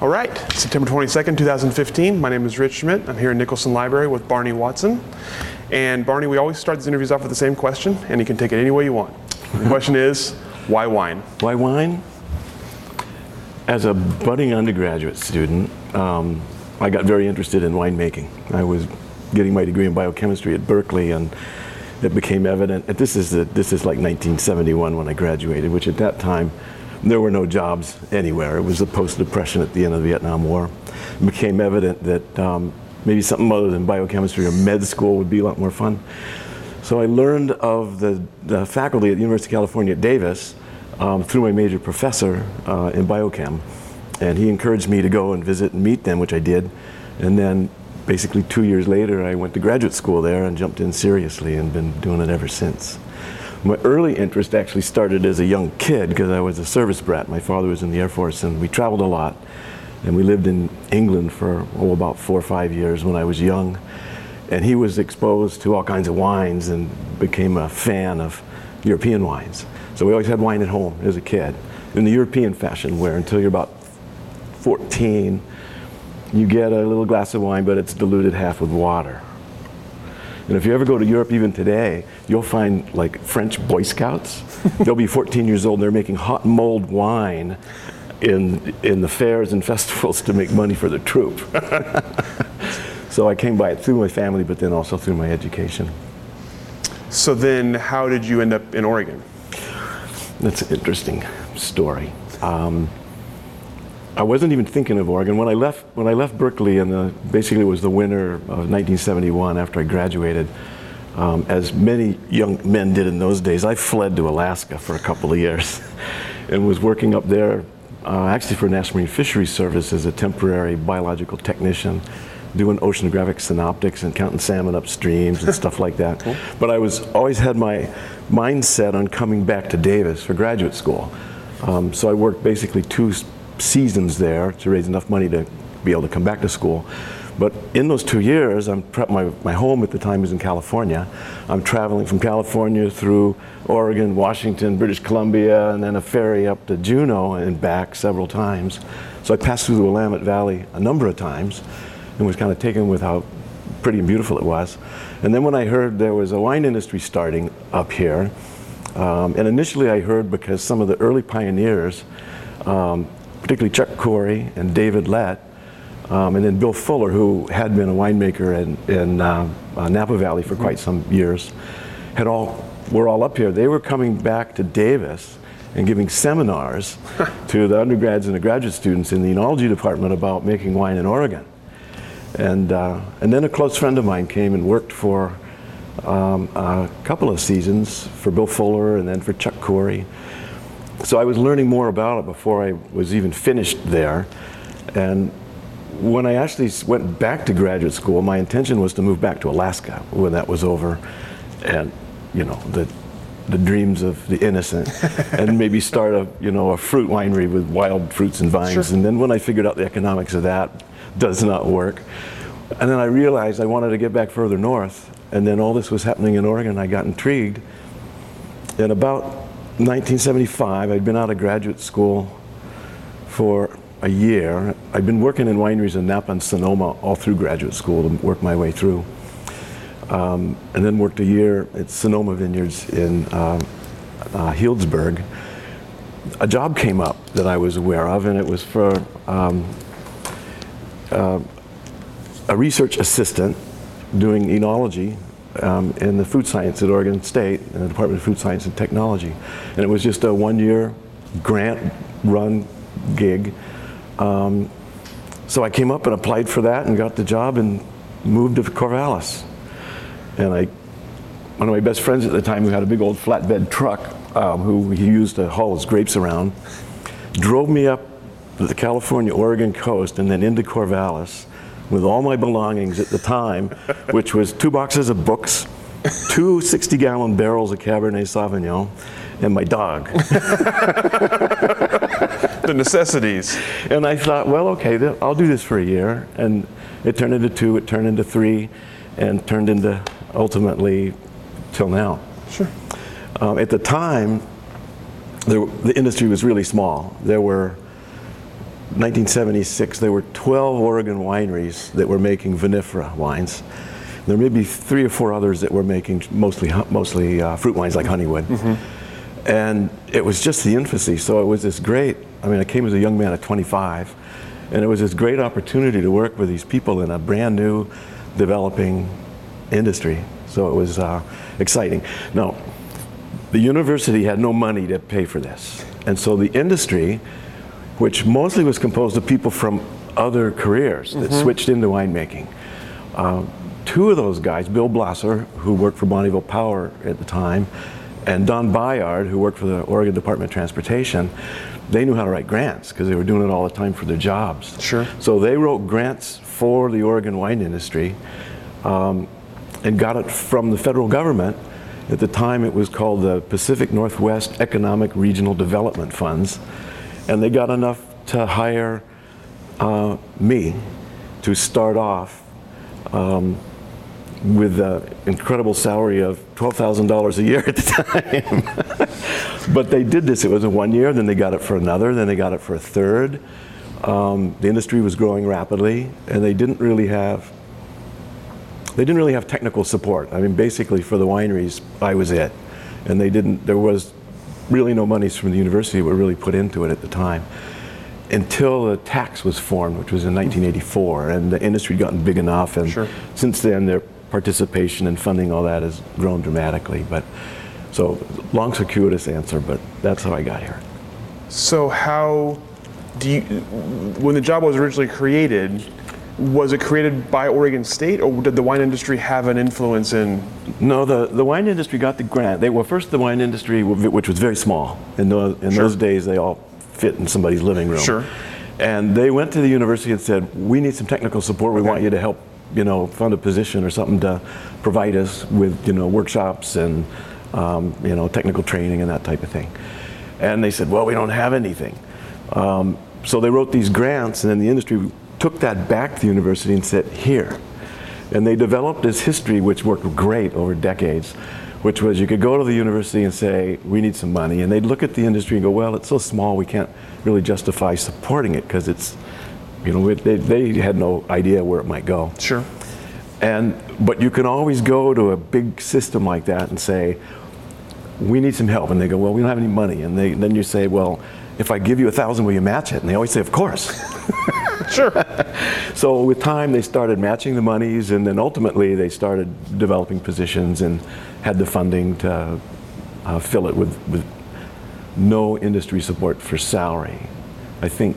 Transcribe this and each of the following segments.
All right, September 22nd, 2015. My name is Rich Schmidt. I'm here in Nicholson Library with Barney Watson. And Barney, we always start these interviews off with the same question, and you can take it any way you want. The question is, why wine? Why wine? As a budding undergraduate student, um, I got very interested in winemaking. I was getting my degree in biochemistry at Berkeley, and it became evident. This is this is like 1971 when I graduated, which at that time there were no jobs anywhere. It was the post-depression at the end of the Vietnam War. It became evident that um, maybe something other than biochemistry or med school would be a lot more fun. So I learned of the, the faculty at the University of California at Davis um, through my major professor uh, in biochem. And he encouraged me to go and visit and meet them, which I did. And then basically two years later, I went to graduate school there and jumped in seriously and been doing it ever since. My early interest actually started as a young kid because I was a service brat. My father was in the Air Force and we traveled a lot. And we lived in England for oh, about four or five years when I was young. And he was exposed to all kinds of wines and became a fan of European wines. So we always had wine at home as a kid in the European fashion, where until you're about 14, you get a little glass of wine, but it's diluted half with water. And if you ever go to Europe, even today, you'll find like French Boy Scouts. They'll be 14 years old. and They're making hot mulled wine in in the fairs and festivals to make money for the troop. so I came by it through my family, but then also through my education. So then, how did you end up in Oregon? That's an interesting story. Um, I wasn't even thinking of Oregon when I left. When I left Berkeley, and basically it was the winter of 1971 after I graduated. Um, as many young men did in those days, I fled to Alaska for a couple of years, and was working up there, uh, actually for National Marine Fisheries Service as a temporary biological technician, doing oceanographic synoptics and counting salmon up streams and stuff like that. Cool. But I was always had my mindset on coming back to Davis for graduate school. Um, so I worked basically two seasons there to raise enough money to be able to come back to school. But in those two years, I'm my, my home at the time was in California. I'm traveling from California through Oregon, Washington, British Columbia, and then a ferry up to Juneau and back several times. So I passed through the Willamette Valley a number of times and was kind of taken with how pretty and beautiful it was. And then when I heard there was a wine industry starting up here, um, and initially I heard because some of the early pioneers um, particularly Chuck Coury and David Lett, um, and then Bill Fuller, who had been a winemaker in, in uh, uh, Napa Valley for quite some years, had all were all up here. They were coming back to Davis and giving seminars to the undergrads and the graduate students in the enology department about making wine in Oregon. And, uh, and then a close friend of mine came and worked for um, a couple of seasons for Bill Fuller and then for Chuck Coury so I was learning more about it before I was even finished there. And when I actually went back to graduate school, my intention was to move back to Alaska when that was over. And, you know, the, the dreams of the innocent and maybe start a, you know, a fruit winery with wild fruits and vines. Sure. And then when I figured out the economics of that does not work. And then I realized I wanted to get back further north. And then all this was happening in Oregon. I got intrigued. And about 1975, I'd been out of graduate school for a year. I'd been working in wineries in Napa and Sonoma all through graduate school to work my way through. Um, and then worked a year at Sonoma Vineyards in uh, uh, Healdsburg. A job came up that I was aware of, and it was for um, uh, a research assistant doing enology um, in the food science at Oregon State in the Department of Food Science and Technology. And it was just a one year grant run gig. Um, so I came up and applied for that and got the job and moved to Corvallis. And I, one of my best friends at the time who had a big old flatbed truck um, who he used to haul his grapes around, drove me up the California Oregon coast and then into Corvallis with all my belongings at the time, which was two boxes of books, two 60 gallon barrels of Cabernet Sauvignon, and my dog. the necessities. And I thought, well, okay, I'll do this for a year. And it turned into two, it turned into three, and turned into ultimately till now. Sure. Um, at the time, there, the industry was really small. There were, 1976, there were 12 Oregon wineries that were making vinifera wines. There may be three or four others that were making mostly, mostly uh, fruit wines like Honeywood. And it was just the infancy, so it was this great, I mean, I came as a young man at 25, and it was this great opportunity to work with these people in a brand new, developing industry. So it was uh, exciting. Now, the university had no money to pay for this. And so the industry, which mostly was composed of people from other careers that switched into winemaking, uh, two of those guys, Bill Blosser, who worked for Bonneville Power at the time, and Don Byard, who worked for the Oregon Department of Transportation, they knew how to write grants because they were doing it all the time for their jobs. Sure. So they wrote grants for the Oregon wine industry um, and got it from the federal government. At the time, it was called the Pacific Northwest Economic Regional Development Funds. And they got enough to hire uh, me to start off um, with an incredible salary of $12,000 a year at the time. but they did this. It was a one year, then they got it for another, then they got it for a third. Um, the industry was growing rapidly, and they didn't really have they didn't really have technical support. I mean, basically for the wineries, I was it, and they didn't. There was really no monies from the university were really put into it at the time until the tax was formed, which was in 1984, and the industry had gotten big enough, and Sure. since then their participation and funding, all that has grown dramatically. But so long circuitous answer, but that's how I got here. So how do you, when the job was originally created, was it created by Oregon State, or did the wine industry have an influence in? No, the, the wine industry got the grant. They were first the wine industry, which was very small. In those, in Sure. those days, they all fit in somebody's living room. Sure. And they went to the university and said, "We need some technical support. We want you to help, you know, fund a position or something to provide us with, you know, workshops and, um, you know, technical training and that type of thing." And they said, "Well, we don't have anything." Um, so they wrote these grants, and then the industry took that back to the university and said, "Here." And they developed this history, which worked great over decades, which was you could go to the university and say, we need some money. And they'd look at the industry and go, well, it's so small, we can't really justify supporting it because it's, you know, it, they, they had no idea where it might go. Sure. And, but you can always go to a big system like that and say, we need some help. And they go, well, we don't have any money. And they, then you say, well, if I give you a thousand, will you match it? And they always say, of course. Sure. So with time, they started matching the monies, and then ultimately they started developing positions and had the funding to uh, fill it with, with no industry support for salary. I think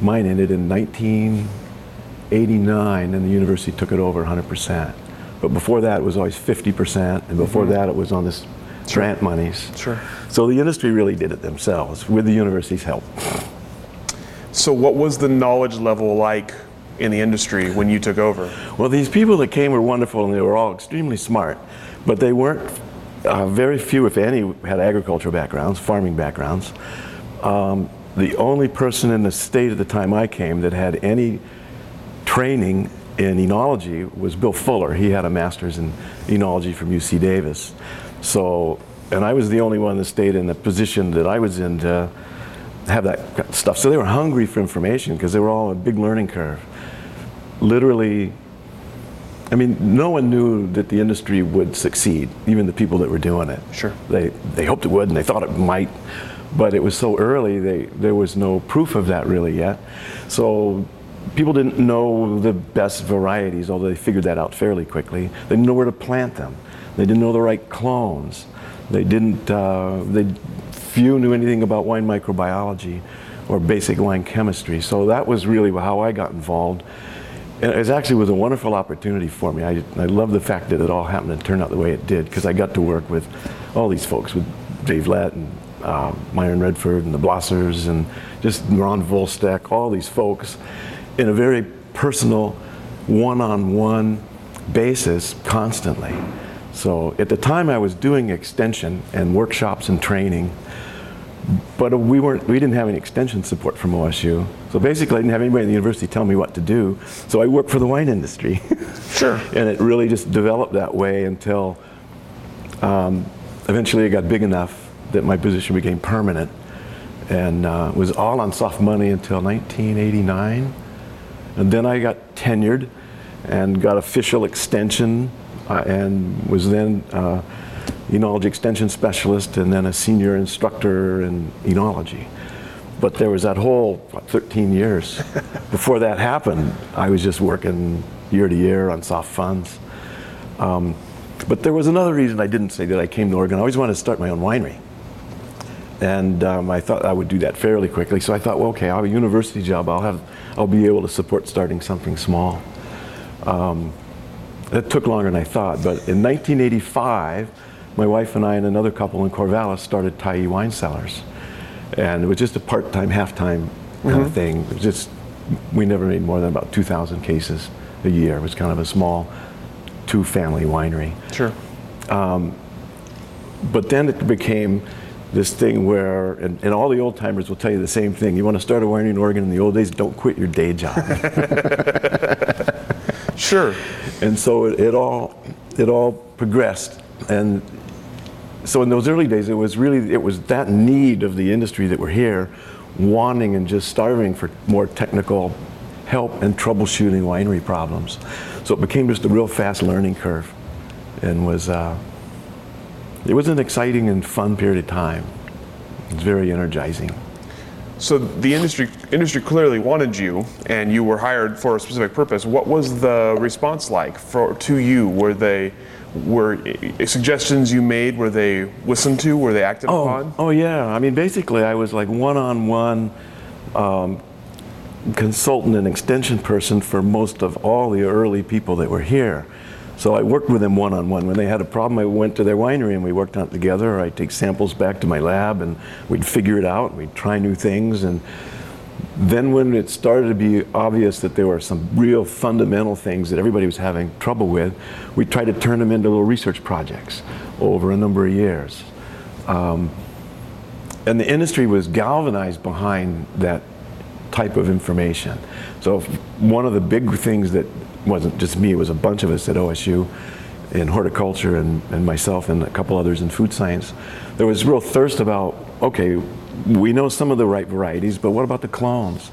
mine ended in 1989, and the university took it over 100%. But before that, it was always 50%, and before that, it was on this grant monies. Sure. So the industry really did it themselves with the university's help. So what was the knowledge level like in the industry when you took over? Well, these people that came were wonderful and they were all extremely smart, but they weren't, uh, very few, if any, had agricultural backgrounds, farming backgrounds. Um, the only person in the state at the time I came that had any training in enology was Bill Fuller. He had a master's in enology from UC Davis. So, and I was the only one the state in the position that I was in to have that stuff. So they were hungry for information because they were all on a big learning curve. Literally, I mean, no one knew that the industry would succeed, even the people that were doing it. Sure. They, they hoped it would and they thought it might, but it was so early, they, there was no proof of that really yet. So people didn't know the best varieties, although they figured that out fairly quickly. They didn't know where to plant them. They didn't know the right clones. They didn't, uh, they, few knew anything about wine microbiology or basic wine chemistry. So that was really how I got involved. And it actually was a wonderful opportunity for me. I, I love the fact that it all happened and turned out the way it did because I got to work with all these folks, with Dave Lett and uh, Myron Redford and the Blossers and just Ron Vuylsteke, all these folks in a very personal, one-on-one basis constantly. So at the time I was doing extension and workshops and training, but we weren't we didn't have any extension support from OSU. So basically I didn't have anybody in the university tell me what to do. So I worked for the wine industry. Sure. and it really just developed that way until um, eventually it got big enough that my position became permanent and uh, was all on soft money until 1989. And then I got tenured and got official extension and was then uh, enology extension specialist and then a senior instructor in enology. But there was that whole what, 13 years before that happened. I was just working year to year on soft funds. Um, but there was another reason I didn't say that I came to Oregon. I always wanted to start my own winery. And um, I thought I would do that fairly quickly. So I thought, well, okay, I'll have a university job. I'll have, I'll be able to support starting something small. Um, it took longer than I thought. But in 1985, my wife and I and another couple in Corvallis started Tyee Wine Cellars. And it was just a part-time, half-time kind Mm-hmm. of thing. It was just, we never made more than about 2,000 cases a year. It was kind of a small two-family winery. Sure. But then it became this thing where, and, and all the old timers will tell you the same thing. You want to start a winery in Oregon in the old days, don't quit your day job. Sure. And so it, it all, it all progressed. And so in those early days, it was really, it was that need of the industry that were here, wanting and just starving for more technical help and troubleshooting winery problems. So it became just a real fast learning curve and was, uh, it was an exciting and fun period of time. It's very energizing. So the industry industry clearly wanted you, and you were hired for a specific purpose. What was the response like for to you? Were they were suggestions you made? Were they listened to? Were they acted upon? Oh yeah. I mean, basically, I was like one-on-one um, consultant and extension person for most of all the early people that were here. So I worked with them one-on-one. When they had a problem, I went to their winery and we worked on it together. I'd take samples back to my lab and we'd figure it out. We'd try new things. And then when it started to be obvious that there were some real fundamental things that everybody was having trouble with, we tried to turn them into little research projects over a number of years. Um, and the industry was galvanized behind that type of information. So one of the big things that wasn't just me, it was a bunch of us at OSU in horticulture and, and myself and a couple others in food science. There was real thirst about, okay, we know some of the right varieties, but what about the clones?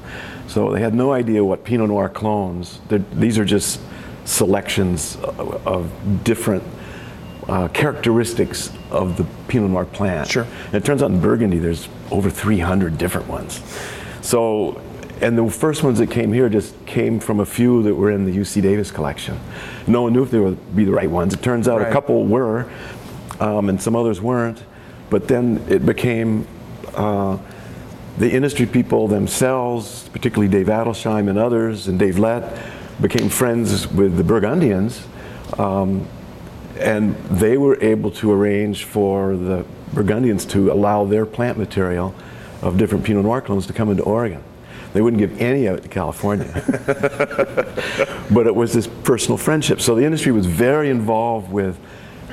So they had no idea what Pinot Noir clones, they're- these are just selections of, of different uh, characteristics of the Pinot Noir plant. Sure. And it turns out in Burgundy, there's over 300 different ones. So, and the first ones that came here just came from a few that were in the UC Davis collection. No one knew if they would be the right ones. It turns out Right. a couple were, um, and some others weren't. But then it became uh, the industry people themselves, particularly Dave Adelsheim and others, and Dave Lett, became friends with the Burgundians. Um, and they were able to arrange for the Burgundians to allow their plant material of different Pinot Noir clones to come into Oregon. They wouldn't give any of it to California. but it was this personal friendship. So the industry was very involved with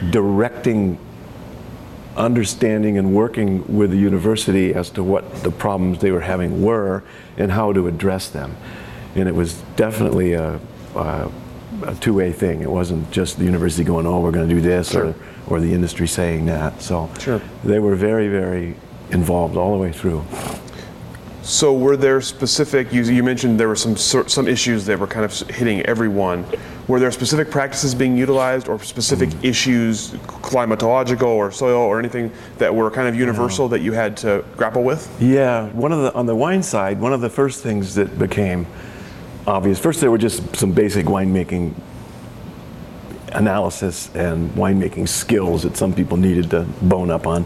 directing, understanding, and working with the university as to what the problems they were having were and how to address them. And it was definitely a, a, a two-way thing. It wasn't just the university going, "Oh, we're going to do this," Sure. or, or the industry saying that. So Sure. they were very, very involved all the way through. So were there specific? You, you mentioned there were some some issues that were kind of hitting everyone. Were there specific practices being utilized, or specific mm-hmm. issues, climatological or soil, or anything that were kind of mm-hmm. universal that you had to grapple with? Yeah, one of the on the wine side, one of the first things that became obvious. First, there were just some basic winemaking analysis and winemaking skills that some people needed to bone up on.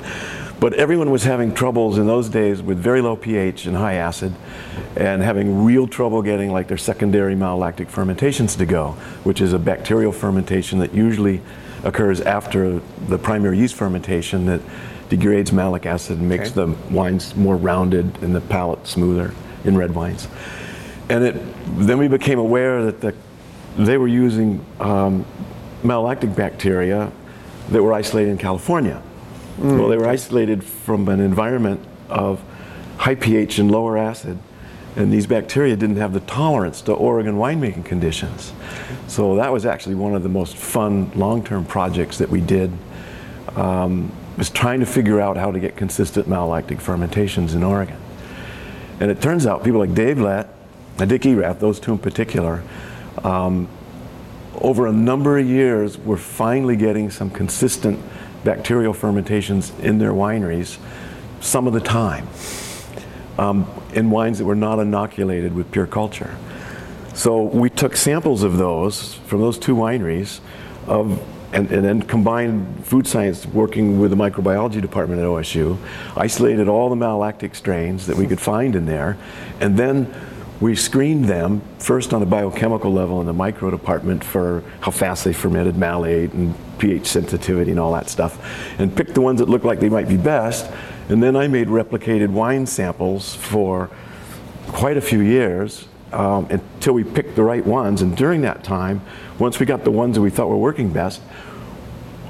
But everyone was having troubles in those days with very low pH and high acid, and having real trouble getting like their secondary malolactic fermentations to go, which is a bacterial fermentation that usually occurs after the primary yeast fermentation that degrades malic acid and makes Okay. the wines more rounded and the palate smoother in red wines. and it, then we became aware that the, they were using um, malolactic bacteria that were isolated in California. Mm. Well, they were isolated from an environment of high pH and lower acid, and these bacteria didn't have the tolerance to Oregon winemaking conditions. So that was actually one of the most fun long-term projects that we did. Um, was trying to figure out how to get consistent malolactic fermentations in Oregon. And it turns out people like Dave Lett and Dick Erath, those two in particular, um, over a number of years, were finally getting some consistent bacterial fermentations in their wineries some of the time um, in wines that were not inoculated with pure culture. So we took samples of those from those two wineries of, and, and, then combined food science working with the microbiology department at OSU, isolated all the malolactic strains that we could find in there, and then we screened them first on a biochemical level in the micro department for how fast they fermented malate and pH sensitivity and all that stuff, and picked the ones that looked like they might be best. And then I made replicated wine samples for quite a few years um, until we picked the right ones. And during that time, once we got the ones that we thought were working best,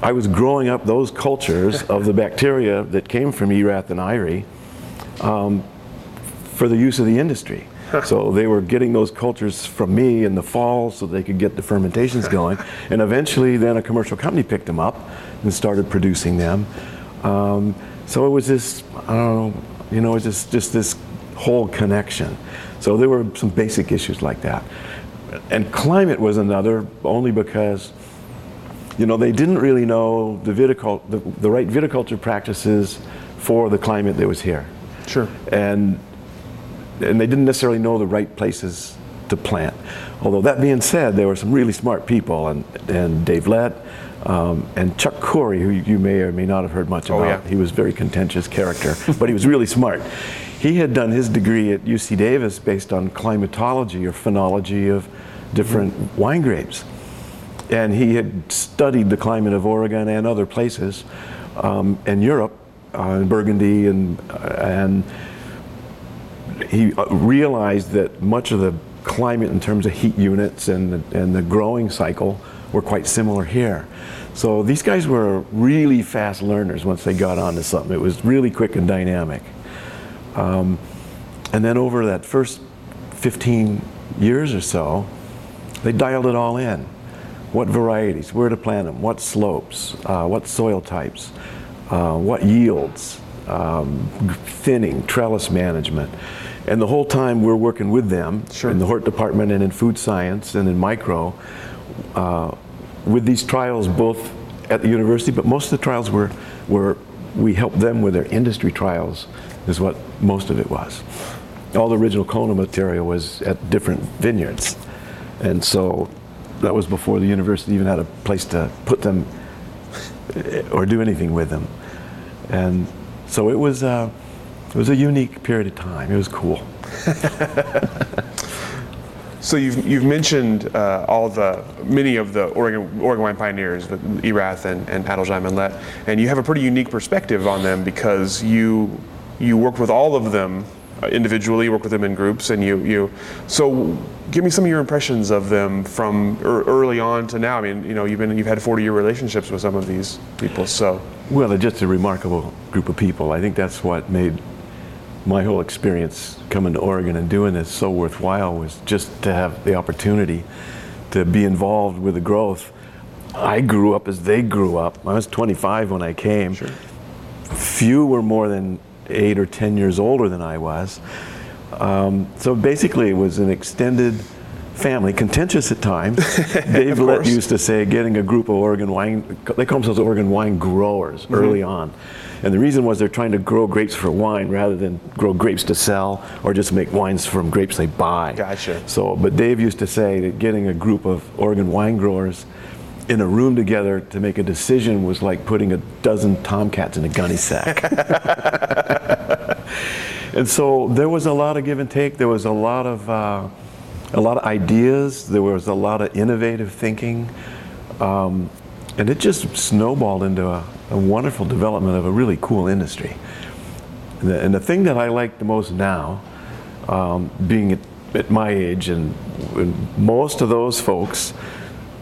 I was growing up those cultures of the bacteria that came from Erath and Eyrie um, for the use of the industry. so they were getting those cultures from me in the fall so they could get the fermentations going. and eventually, then a commercial company picked them up and started producing them. Um, so it was this, I don't know, you know, it was just, just this whole connection. So there were some basic issues like that. And climate was another, only because, you know, they didn't really know the, viticult- the, the right viticulture practices for the climate that was here. Sure. And and they didn't necessarily know the right places to plant. Although that being said, there were some really smart people, and, and Dave Lett um, and Chuck Coury, who you may or may not have heard much oh, about. Yeah. He was a very contentious character, but he was really smart. He had done his degree at UC Davis based on climatology or phenology of different mm-hmm. wine grapes. And he had studied the climate of Oregon and other places um, in Europe, uh, in Burgundy, and, uh, and he uh, realized that much of the climate in terms of heat units and the, and the growing cycle were quite similar here. So these guys were really fast learners once they got onto something. It was really quick and dynamic. Um, and then over that first 15 years or so, they dialed it all in. What varieties, where to plant them, what slopes, uh, what soil types, uh, what yields, um, thinning, trellis management. And the whole time we're working with them sure. in the Hort department and in food science and in micro uh, with these trials both at the university, but most of the trials were, were we helped them with their industry trials is what most of it was. All the original clonal material was at different vineyards. And so that was before the university even had a place to put them or do anything with them. And so it was, uh, it was a unique period of time. It was cool. so you've, you've mentioned uh, all the many of the Oregon, Oregon wine pioneers, the Erath and, and Adelsheim and Lett, and you have a pretty unique perspective on them because you you worked with all of them individually, work with them in groups, and you you. So, give me some of your impressions of them from er, early on to now. I mean, you know, you've been you've had 40 year relationships with some of these people, so. Well, they're just a remarkable group of people. I think that's what made my whole experience coming to Oregon and doing this so worthwhile was just to have the opportunity to be involved with the growth. I grew up as they grew up. I was 25 when I came. Sure. Few were more than eight or 10 years older than I was. Um, so basically, it was an extended family, contentious at times. Dave Lett used to say, getting a group of Oregon wine, they call themselves Oregon wine growers mm-hmm. early on. And the reason was they're trying to grow grapes for wine rather than grow grapes to sell or just make wines from grapes they buy. Gotcha. So, but Dave used to say that getting a group of Oregon wine growers in a room together to make a decision was like putting a dozen tomcats in a gunny sack. and so there was a lot of give and take. There was a lot of uh, a lot of ideas. There was a lot of innovative thinking, um, and it just snowballed into a, a, wonderful development of a really cool industry. And the, and the, thing that I like the most now, um, being at my age, and, and most of those folks,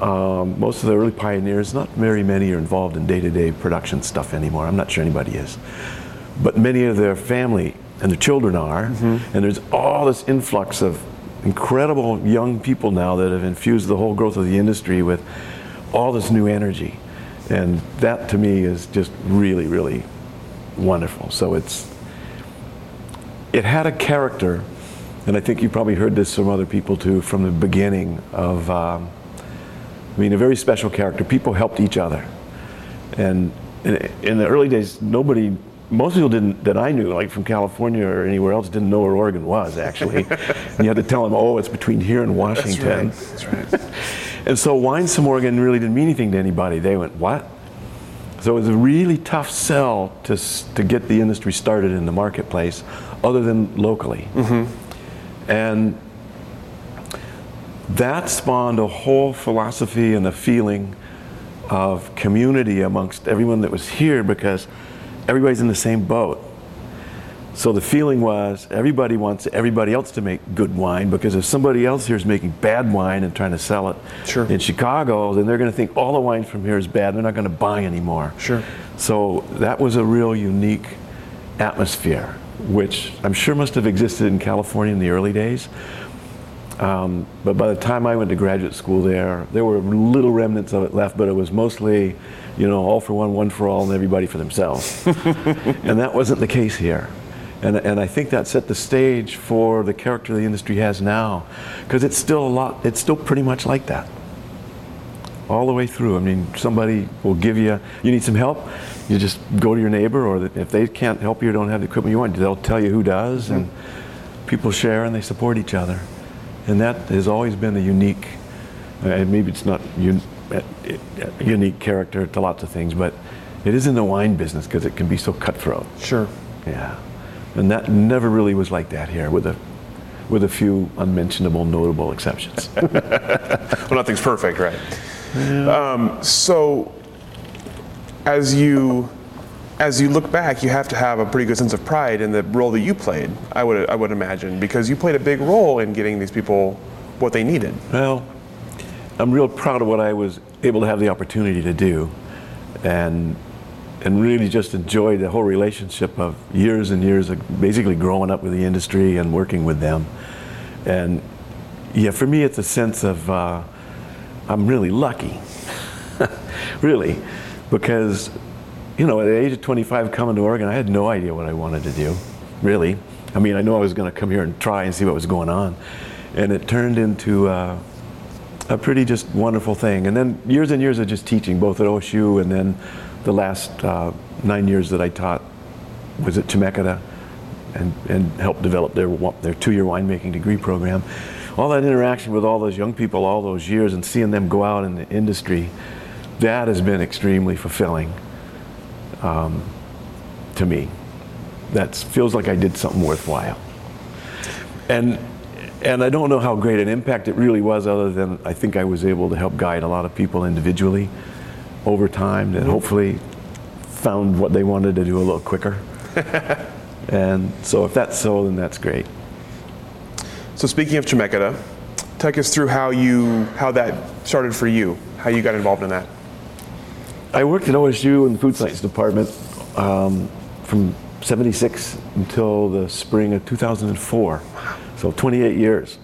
um, most of the early pioneers, not very many are involved in day-to-day production stuff anymore. I'm not sure anybody is, but many of their family and their children are, and there's all this influx of incredible young people now that have infused the whole growth of the industry with all this new energy, and that to me is just really, really wonderful. So it's it had a character, and I think you probably heard this from other people too, from the beginning of. Um, I mean, a very special character. People helped each other, and in, in the early days, nobody, most people didn't that I knew, like from California or anywhere else, didn't know where Oregon was actually. and you had to tell them, oh, it's between here and Washington. That's right. That's right. And so from Oregon really didn't mean anything to anybody. They went, what? So it was a really tough sell to, to get the industry started in the marketplace, other than locally. Mm-hmm. And that spawned a whole philosophy and a feeling of community amongst everyone that was here because everybody's in the same boat. So the feeling was everybody wants everybody else to make good wine because if somebody else here is making bad wine and trying to sell it Sure. in Chicago, then they're going to think all the wine from here is bad. They're not going to buy anymore. Sure. So that was a real unique atmosphere, which I'm sure must have existed in California in the early days. Um, but by the time I went to graduate school there, there were little remnants of it left, but it was mostly, you know, all for one, one for all, and everybody for themselves. and that wasn't the case here. And, and I think that set the stage for the character the industry has now, because it's still a lot, it's still pretty much like that. All the way through. I mean, somebody will give you, you need some help, you just go to your neighbor, or if they can't help you or don't have the equipment you want, they'll tell you who does, and people share and they support each other. And that has always been a unique, uh, and maybe it's not un, uh, uh, unique character to lots of things, but it is in the wine business because it can be so cutthroat. Sure. Yeah, and that never really was like that here, with a with a few unmentionable, notable exceptions. Well, nothing's perfect, right? Um, so, as you as you look back, you have to have a pretty good sense of pride in the role that you played. I would I would imagine because you played a big role in getting these people what they needed. Well, I'm real proud of what I was able to have the opportunity to do, and and really just enjoy the whole relationship of years and years of basically growing up with the industry and working with them. And yeah, for me, it's a sense of uh, I'm really lucky, really, because you know, at the age of 25 coming to Oregon, I had no idea what I wanted to do, really. I mean, I knew I was going to come here and try and see what was going on. And it turned into uh, a pretty just wonderful thing. And then years and years of just teaching, both at OSU and then the last uh, nine years that I taught was at Chemeketa and, and helped develop their, their two-year winemaking degree program. All that interaction with all those young people all those years and seeing them go out in the industry, that has been extremely fulfilling um, to me. That feels like I did something worthwhile. And and I don't know how great an impact it really was, other than I think I was able to help guide a lot of people individually over time that hopefully found what they wanted to do a little quicker. and so if that's so, then that's great. So speaking of Chemeketa, take us through how you how that started for you, how you got involved in that. I worked at OSU in the food science department um, from 76 until the spring of 2004. So 28 years.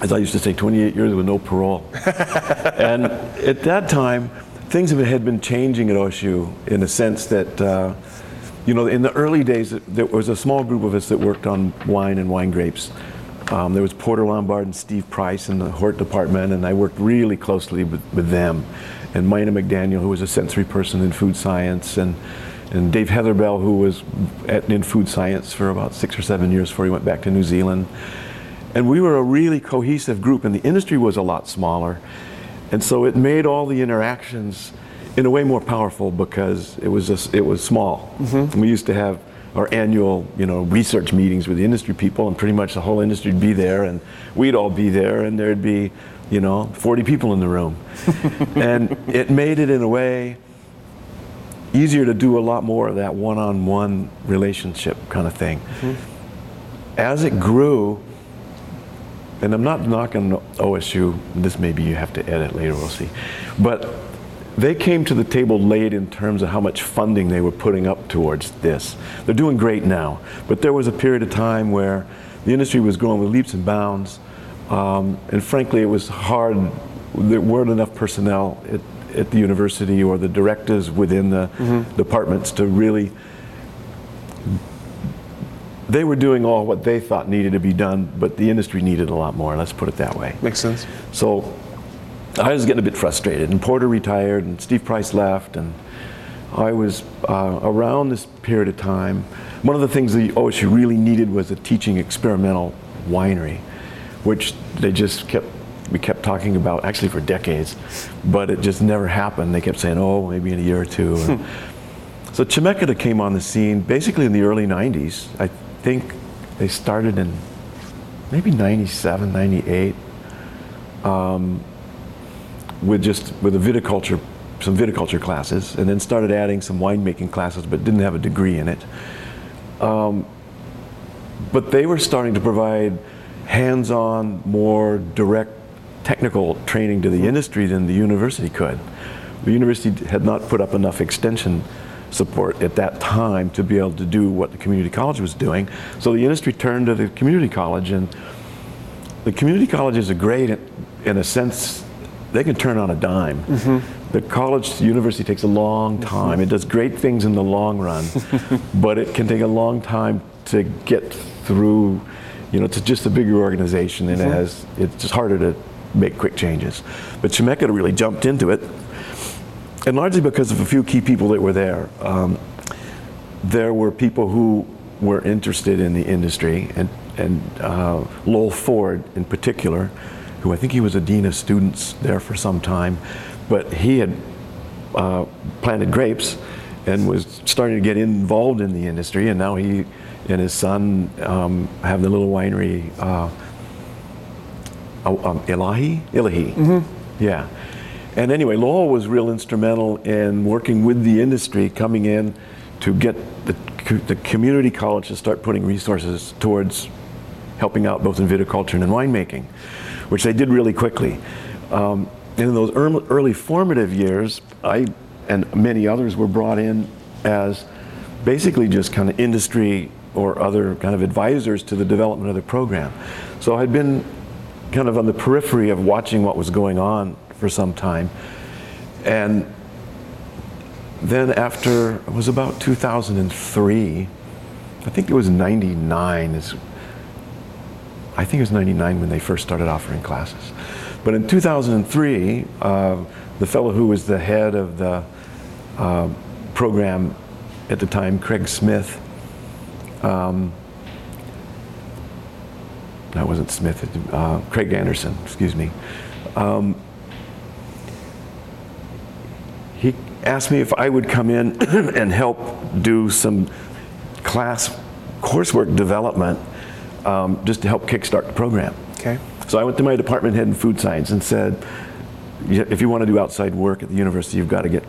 As I used to say, 28 years with no parole. and at that time, things had been changing at OSU in the sense that, uh, you know, in the early days, there was a small group of us that worked on wine and wine grapes. Um, there was Porter Lombard and Steve Price in the Hort department, and I worked really closely with, with them. And Mina McDaniel, who was a sensory person in food science, and, and Dave Heatherbell, who was at, in food science for about six or seven years before he went back to New Zealand. And we were a really cohesive group, and the industry was a lot smaller. And so it made all the interactions in a way more powerful because it was just, it was small. Mm-hmm. And we used to have our annual, you know, research meetings with the industry people, and pretty much the whole industry would be there, and we'd all be there, and there'd be, you know, 40 people in the room. and it made it in a way easier to do a lot more of that one-on-one relationship kind of thing. Mm-hmm. As it grew, and I'm not knocking OSU. This maybe you have to edit later. We'll see, but they came to the table late in terms of how much funding they were putting up towards this. They're doing great now, but there was a period of time where the industry was growing with leaps and bounds, um, and frankly, it was hard. There weren't enough personnel at, at the university or the directors within the mm-hmm. departments to really. They were doing all what they thought needed to be done, but the industry needed a lot more. Let's put it that way. Makes sense. So I was getting a bit frustrated, and Porter retired, and Steve Price left, and I was uh, around this period of time. One of the things the OSU really needed was a teaching experimental winery, which they just kept we kept talking about actually for decades, but it just never happened. They kept saying, "Oh, maybe in a year or two. so Chemeketa came on the scene basically in the early '90s. I think they started in maybe '97, '98. Um, with just with a viticulture, some viticulture classes, and then started adding some winemaking classes, but didn't have a degree in it. Um, but they were starting to provide hands-on, more direct technical training to the industry than the university could. The university had not put up enough extension support at that time to be able to do what the community college was doing. So the industry turned to the community college, and the community colleges are great in a sense they can turn on a dime. Mm-hmm. The college, the university takes a long time. Mm-hmm. It does great things in the long run, but it can take a long time to get through. You know, it's just a bigger organization, and mm-hmm. it has it's just harder to make quick changes. But Chemeketa really jumped into it, and largely because of a few key people that were there. Um, there were people who were interested in the industry, and and uh, Lowell Ford in particular who I think he was a dean of students there for some time, but he had uh, planted grapes and was starting to get involved in the industry, and now he and his son um, have the little winery, uh, oh, um, Illahe? Illahe. Mm-hmm. Yeah. And anyway, Lowell was real instrumental in working with the industry, coming in to get the, the community college to start putting resources towards helping out both in viticulture and in winemaking which they did really quickly. Um, and in those early formative years, I and many others were brought in as basically just kind of industry or other kind of advisors to the development of the program. So I'd been kind of on the periphery of watching what was going on for some time. And then after, it was about 2003, I think it was 99 is I think it was 99 when they first started offering classes. But in 2003, uh, the fellow who was the head of the uh, program at the time, Craig Smith, um, that wasn't Smith, uh, Craig Anderson, excuse me. Um, he asked me if I would come in and help do some class coursework development um, just to help kickstart the program. Okay. So I went to my department head in food science and said, if you want to do outside work at the university, you've got to get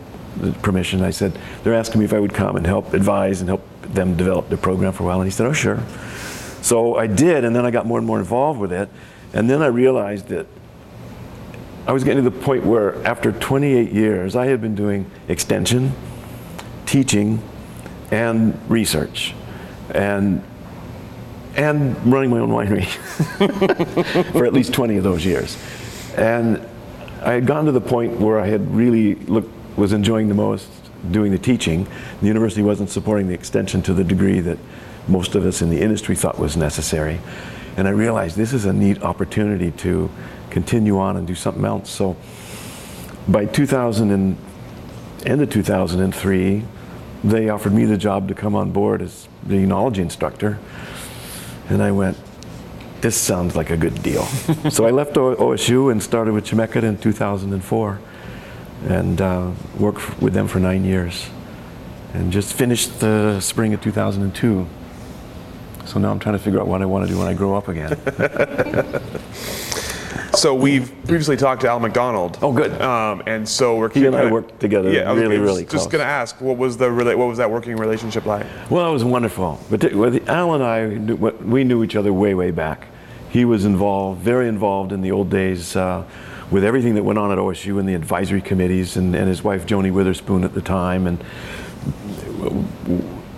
permission. I said, they're asking me if I would come and help advise and help them develop the program for a while. And he said, oh, sure. So I did, and then I got more and more involved with it. And then I realized that I was getting to the point where after 28 years, I had been doing extension, teaching, and research. And and running my own winery for at least 20 of those years. And I had gone to the point where I had really looked, was enjoying the most doing the teaching. The university wasn't supporting the extension to the degree that most of us in the industry thought was necessary. And I realized this is a neat opportunity to continue on and do something else. So by 2000 and end of 2003, they offered me the job to come on board as the enology instructor. And I went, this sounds like a good deal. so I left OSU and started with Chemeketa in 2004 and uh, worked with them for nine years and just finished the spring of 2002. So now I'm trying to figure out what I want to do when I grow up again. So we've previously talked to Al McDonald. Oh, good. Um, and so we're he and I worked together. Yeah, really, was, really close. Just going to ask, what was the what was that working relationship like? Well, it was wonderful. But Al and I, we knew each other way, way back, he was involved, very involved in the old days uh, with everything that went on at OSU and the advisory committees, and, and his wife Joni Witherspoon at the time, and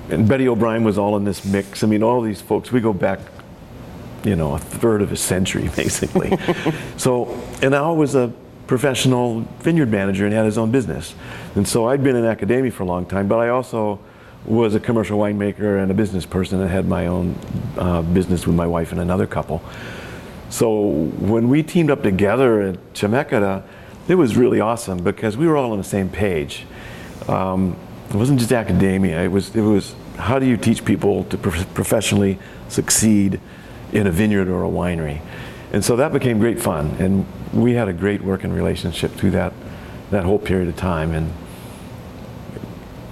and Betty O'Brien was all in this mix. I mean, all these folks. We go back, you know, a third of a century basically. so, and Al was a professional vineyard manager and had his own business, and so I'd been in academia for a long time, but I also was a commercial winemaker and a business person and had my own uh, business with my wife and another couple. So when we teamed up together at Chemeketa, it was really awesome because we were all on the same page. Um, it wasn't just academia. It was it was how do you teach people to pro- professionally succeed in a vineyard or a winery, and so that became great fun. And we had a great working relationship through that that whole period of time. And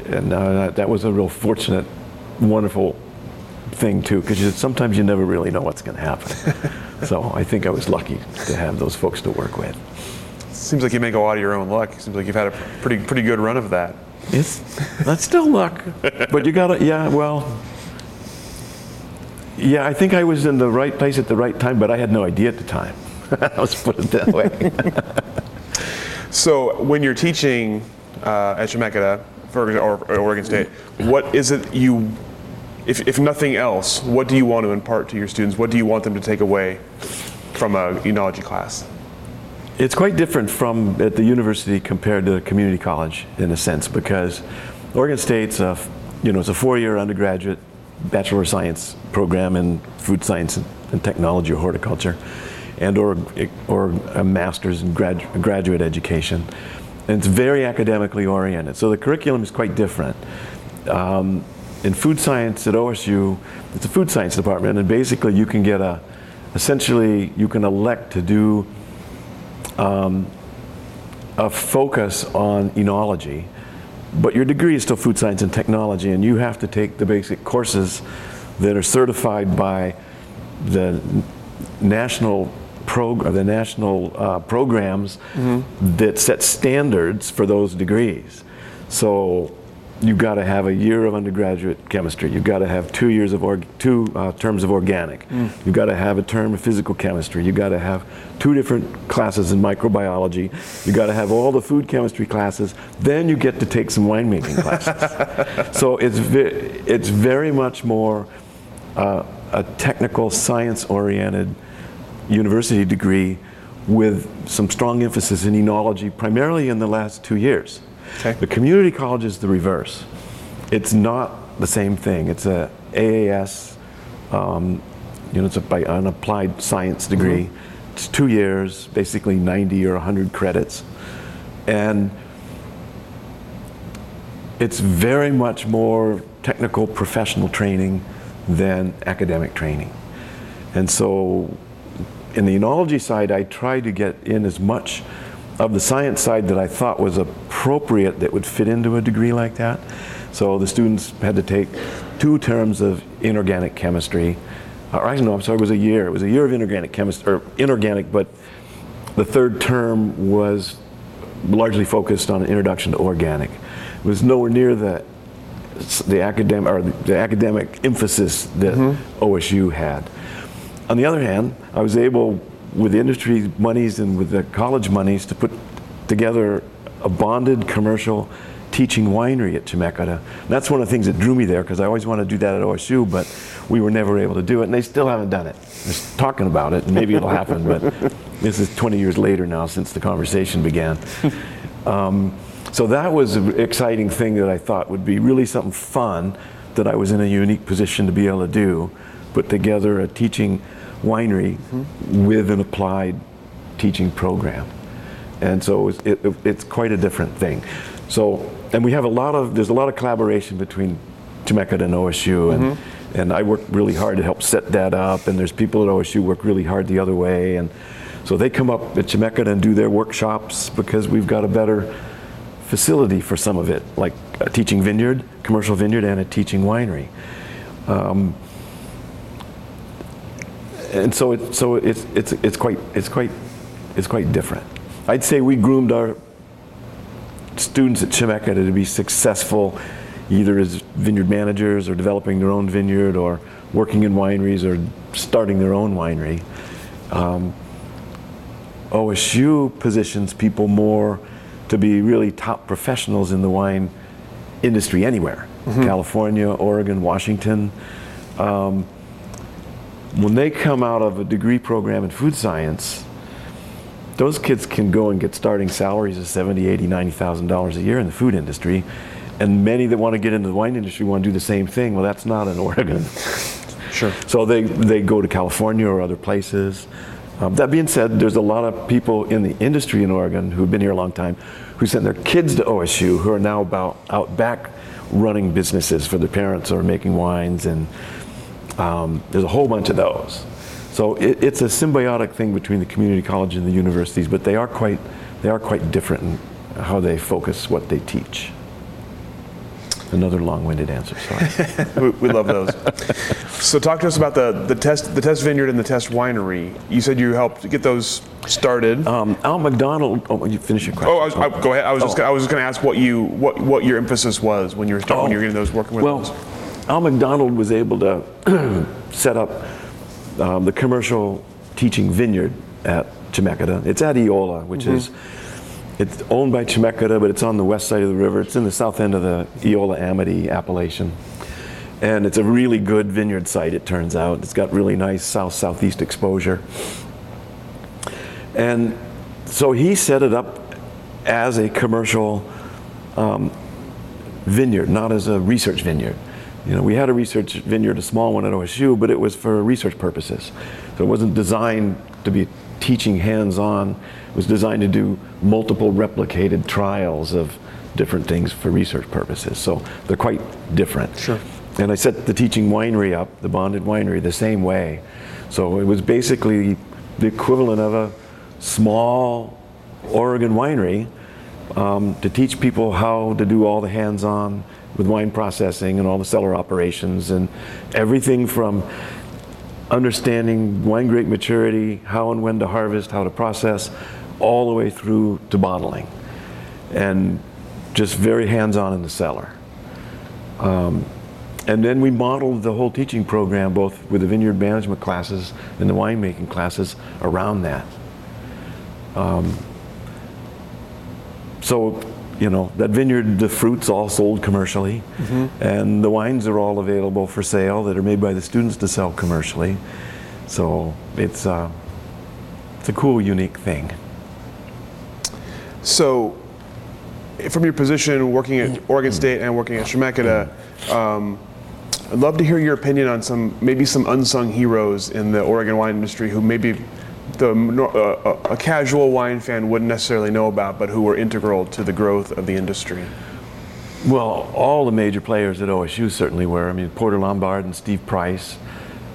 and uh, that, was a real fortunate, wonderful thing too, because sometimes you never really know what's going to happen. so I think I was lucky to have those folks to work with. Seems like you make a lot of your own luck. Seems like you've had a pretty pretty good run of that. It's that's still luck, but you gotta yeah well. Yeah, I think I was in the right place at the right time, but I had no idea at the time. Let's put it that way. so when you're teaching uh, at Chemeketa, for or, Oregon State, what is it you, if, if nothing else, what do you want to impart to your students? What do you want them to take away from a enology class? It's quite different from at the university compared to a community college in a sense because Oregon State's a, you know, it's a four-year undergraduate bachelor of science program in food science and technology or horticulture and or, or a master's in grad, graduate education and it's very academically oriented. So the curriculum is quite different. Um, in food science at OSU, it's a food science department, and basically you can get a, essentially you can elect to do um, a focus on enology, but your degree is still food science and technology, and you have to take the basic courses that are certified by the national prog- the national uh, programs mm-hmm. that set standards for those degrees. So you've got to have a year of undergraduate chemistry. You've got to have two years of org- two uh, terms of organic. Mm. You've got to have a term of physical chemistry. You've got to have two different classes in microbiology. You've got to have all the food chemistry classes. Then you get to take some winemaking classes. so it's ve- it's very much more uh, a technical, science-oriented university degree with some strong emphasis in enology, primarily in the last two years. Okay. The community college is the reverse. It's not the same thing. It's a AAS, um, you know, it's a, by an applied science degree. Mm-hmm. It's two years, basically 90 or 100 credits. And it's very much more technical professional training than academic training. And so in the enology side, I try to get in as much of the science side that I thought was appropriate that would fit into a degree like that. So the students had to take two terms of inorganic chemistry. Or I know, I'm sorry, it was a year. It was a year of inorganic chemistry, or inorganic, but the third term was largely focused on an introduction to organic. It was nowhere near the the academic or the, the academic emphasis that mm-hmm. OSU had. On the other hand, I was able, with industry monies and with the college monies, to put together a bonded commercial teaching winery at Chemeketa. That's one of the things that drew me there because I always wanted to do that at OSU, but we were never able to do it, and they still haven't done it. Just talking about it, and maybe it'll happen, but this is 20 years later now since the conversation began. Um, so that was an exciting thing that I thought would be really something fun that I was in a unique position to be able to do, put together a teaching winery mm-hmm. with an applied teaching program. And so it, it, it's quite a different thing. So, and we have a lot of, there's a lot of collaboration between Chemeketa and OSU. And, mm-hmm. and I work really hard to help set that up. And there's people at OSU work really hard the other way. And so they come up at Chemeketa and do their workshops because we've got a better facility for some of it, like a teaching vineyard, commercial vineyard, and a teaching winery. Um, and so it, so it's, it's, it's quite it's quite it's quite different. I'd say we groomed our students at Chemeketa to be successful, either as vineyard managers or developing their own vineyard or working in wineries or starting their own winery. Um, OSU positions people more to be really top professionals in the wine industry anywhere California, Oregon, Washington. Um, when they come out of a degree program in food science, those kids can go and get starting salaries of 70, 80, 90,000 dollars a year in the food industry. And many that want to get into the wine industry want to do the same thing. Well, that's not in Oregon. Sure. So they, they go to California or other places. Um, that being said, there's a lot of people in the industry in Oregon who've been here a long time who sent their kids to OSU who are now about out back running businesses for their parents or making wines. And um, there's a whole bunch of those. So it, it's a symbiotic thing between the community college and the universities, but they are quite, they are quite different in how they focus what they teach. Another long-winded answer, sorry. we, we love those. so talk to us about the, the test the test vineyard and the test winery. You said you helped get those started. Um, Al McDonald, oh, you finish your question. oh, I was, I, go ahead. I was just Oh. gonna- I was just going to ask what you what what your emphasis was when you were starting when you were getting those working with Well, those. Al McDonald was able to set up um, the commercial teaching vineyard at Chemeketa. It's at Eola, which is it's owned by Chemeketa, but it's on the west side of the river. It's in the south end of the Eola Amity appellation. And it's a really good vineyard site, it turns out. It's got really nice south southeast exposure. And so he set it up as a commercial um, vineyard, not as a research vineyard. You know, we had a research vineyard, a small one at OSU, but it was for research purposes. So it wasn't designed to be teaching hands-on. It was designed to do multiple replicated trials of different things for research purposes. So they're quite different. Sure. And I set the teaching winery up, the bonded winery, the same way. So it was basically the equivalent of a small Oregon winery um, to teach people how to do all the hands-on with wine processing and all the cellar operations and everything from understanding wine grape maturity, how and when to harvest, how to process, all the way through to bottling, and just very hands-on in the cellar. Um, and then we modeled the whole teaching program, both with the vineyard management classes and the winemaking classes, around that. Um, so, you know, that vineyard, the fruit's all sold commercially, and the wines are all available for sale that are made by the students to sell commercially. So it's uh, it's a cool, unique thing. So, from your position working at Oregon State and working at Chemeketa, um, I'd love to hear your opinion on some maybe some unsung heroes in the Oregon wine industry who maybe the uh, a a casual wine fan wouldn't necessarily know about, but who were integral to the growth of the industry. Well, all the major players at OSU certainly were. I mean, Porter Lombard and Steve Price.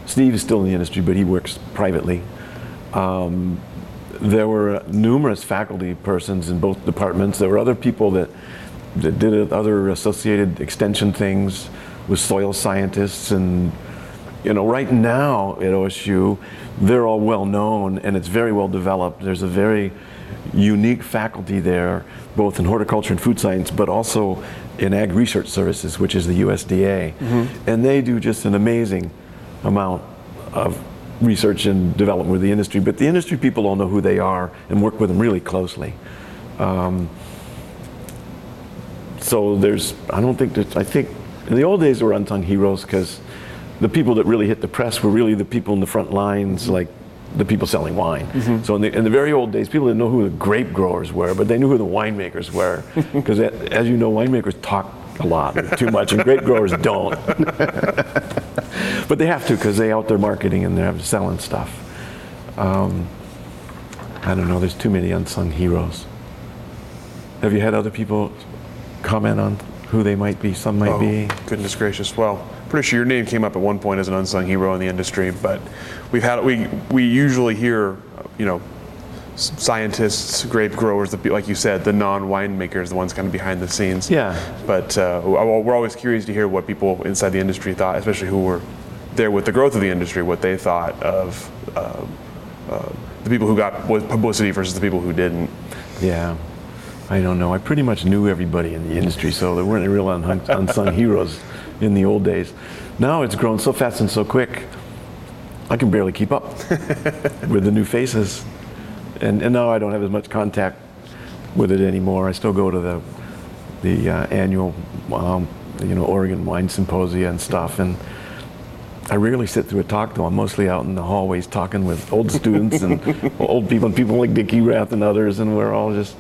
Steve is still in the industry, but he works privately. Um, there were numerous faculty persons in both departments. There were other people that, that did other associated extension things with soil scientists and you know, right now at OSU, they're all well known and it's very well developed. There's a very unique faculty there, both in horticulture and food science, but also in Ag Research Services, which is the USDA. And they do just an amazing amount of research and development with the industry. But the industry people all know who they are and work with them really closely. Um, so there's, I don't think that, I think in the old days there were unsung heroes because the people that really hit the press were really the people in the front lines, like the people selling wine. So in the, in the very old days, people didn't know who the grape growers were, but they knew who the winemakers were. Because as you know, winemakers talk a lot, too much, and grape growers don't. but they have to because they out there marketing and they're selling stuff. Um, I don't know, there's too many unsung heroes. Have you had other people comment on who they might be, some might Oh, be? goodness gracious. Well, pretty sure your name came up at one point as an unsung hero in the industry, but we've had we we usually hear, you know, scientists, grape growers, the, like you said, the non-winemakers, the ones kind of behind the scenes. Yeah. But uh, we're always curious to hear what people inside the industry thought, especially who were there with the growth of the industry, what they thought of uh, uh, the people who got publicity versus the people who didn't. Yeah, I don't know. I pretty much knew everybody in the industry, so there weren't any real unsung heroes in the old days. Now it's grown so fast and so quick. I can barely keep up with the new faces. And, and now I don't have as much contact with it anymore. I still go to the, the uh, annual, um, you know, Oregon Wine Symposia and stuff. And I rarely sit through a talk though. I'm mostly out in the hallways talking with old students and old people and people like Dick Erath and others. And we're all just,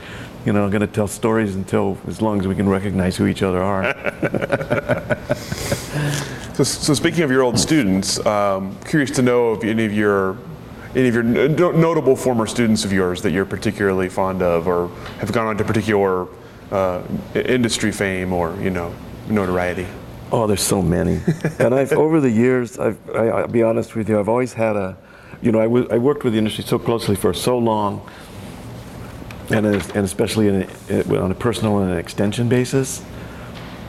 you know, going to tell stories until as long as we can recognize who each other are. So, so speaking of your old students, um, curious to know if any of your any of your no- notable former students of yours that you're particularly fond of, or have gone on to particular uh, industry fame or you know notoriety. Oh, there's so many. and I've over the years, I've, I, I'll be honest with you, I've always had a, you know, I w- I worked with the industry so closely for so long, and, as- and especially in a, on a personal and an extension basis.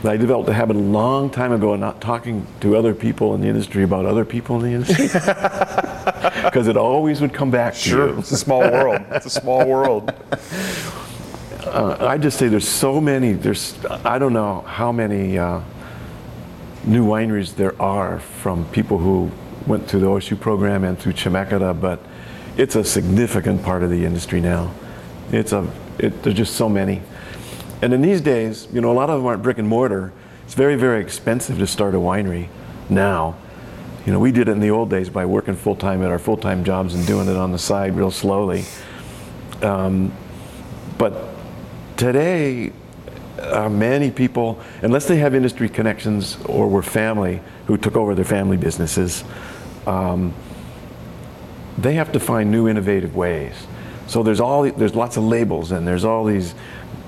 I developed a habit a long time ago of not talking to other people in the industry about other people in the industry. Because it always would come back to you. it's a small world. It's a small world. Uh, I just say there's so many. There's I don't know how many uh, new wineries there are from people who went through the OSU program and through Chemeketa, but it's a significant part of the industry now. It's a it, there's just so many, and in these days, you know, a lot of them aren't brick and mortar. It's very very expensive to start a winery now. You know, we did it in the old days by working full time at our full time jobs and doing it on the side real slowly. Um, but today, uh, many people, unless they have industry connections or were family who took over their family businesses, um, they have to find new innovative ways. So there's all there's lots of labels and there's all these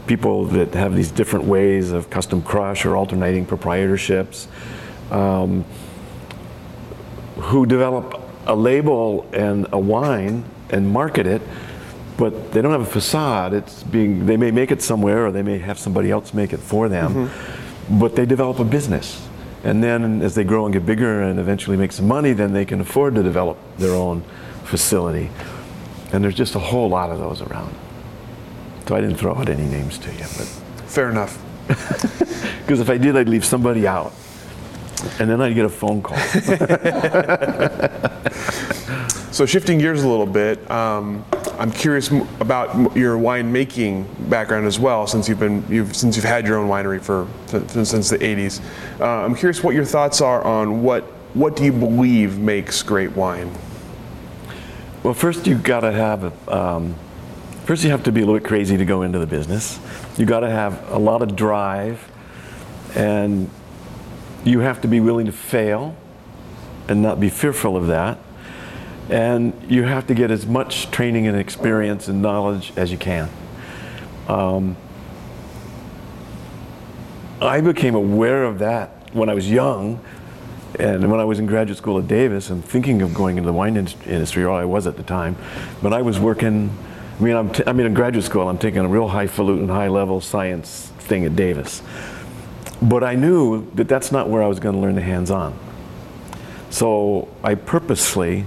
people that have these different ways of custom crush or alternating proprietorships. Um, who develop a label and a wine and market it, but they don't have a facade. It's being they may make it somewhere or they may have somebody else make it for them, but they develop a business. And then as they grow and get bigger and eventually make some money, then they can afford to develop their own facility. And there's just a whole lot of those around. So I didn't throw out any names to you, but Fair enough. because if I did, I'd leave somebody out. And then I'd get a phone call. So shifting gears a little bit, um, I'm curious m- about m- your winemaking background as well, since you've been you've since you've had your own winery for since, since the 80s. Uh, I'm curious what your thoughts are on what what do you believe makes great wine? Well, first you got to have, um, first you have to be a little bit crazy to go into the business. You got to have a lot of drive, and you have to be willing to fail, and not be fearful of that. And you have to get as much training and experience and knowledge as you can. Um, I became aware of that when I was young, and when I was in graduate school at Davis and thinking of going into the wine industry, or I was at the time, but I was working. I mean, I'm t- I mean, in graduate school, I'm taking a real highfalutin, high-level science thing at Davis, but I knew that that's not where I was going to learn the hands-on. So I purposely,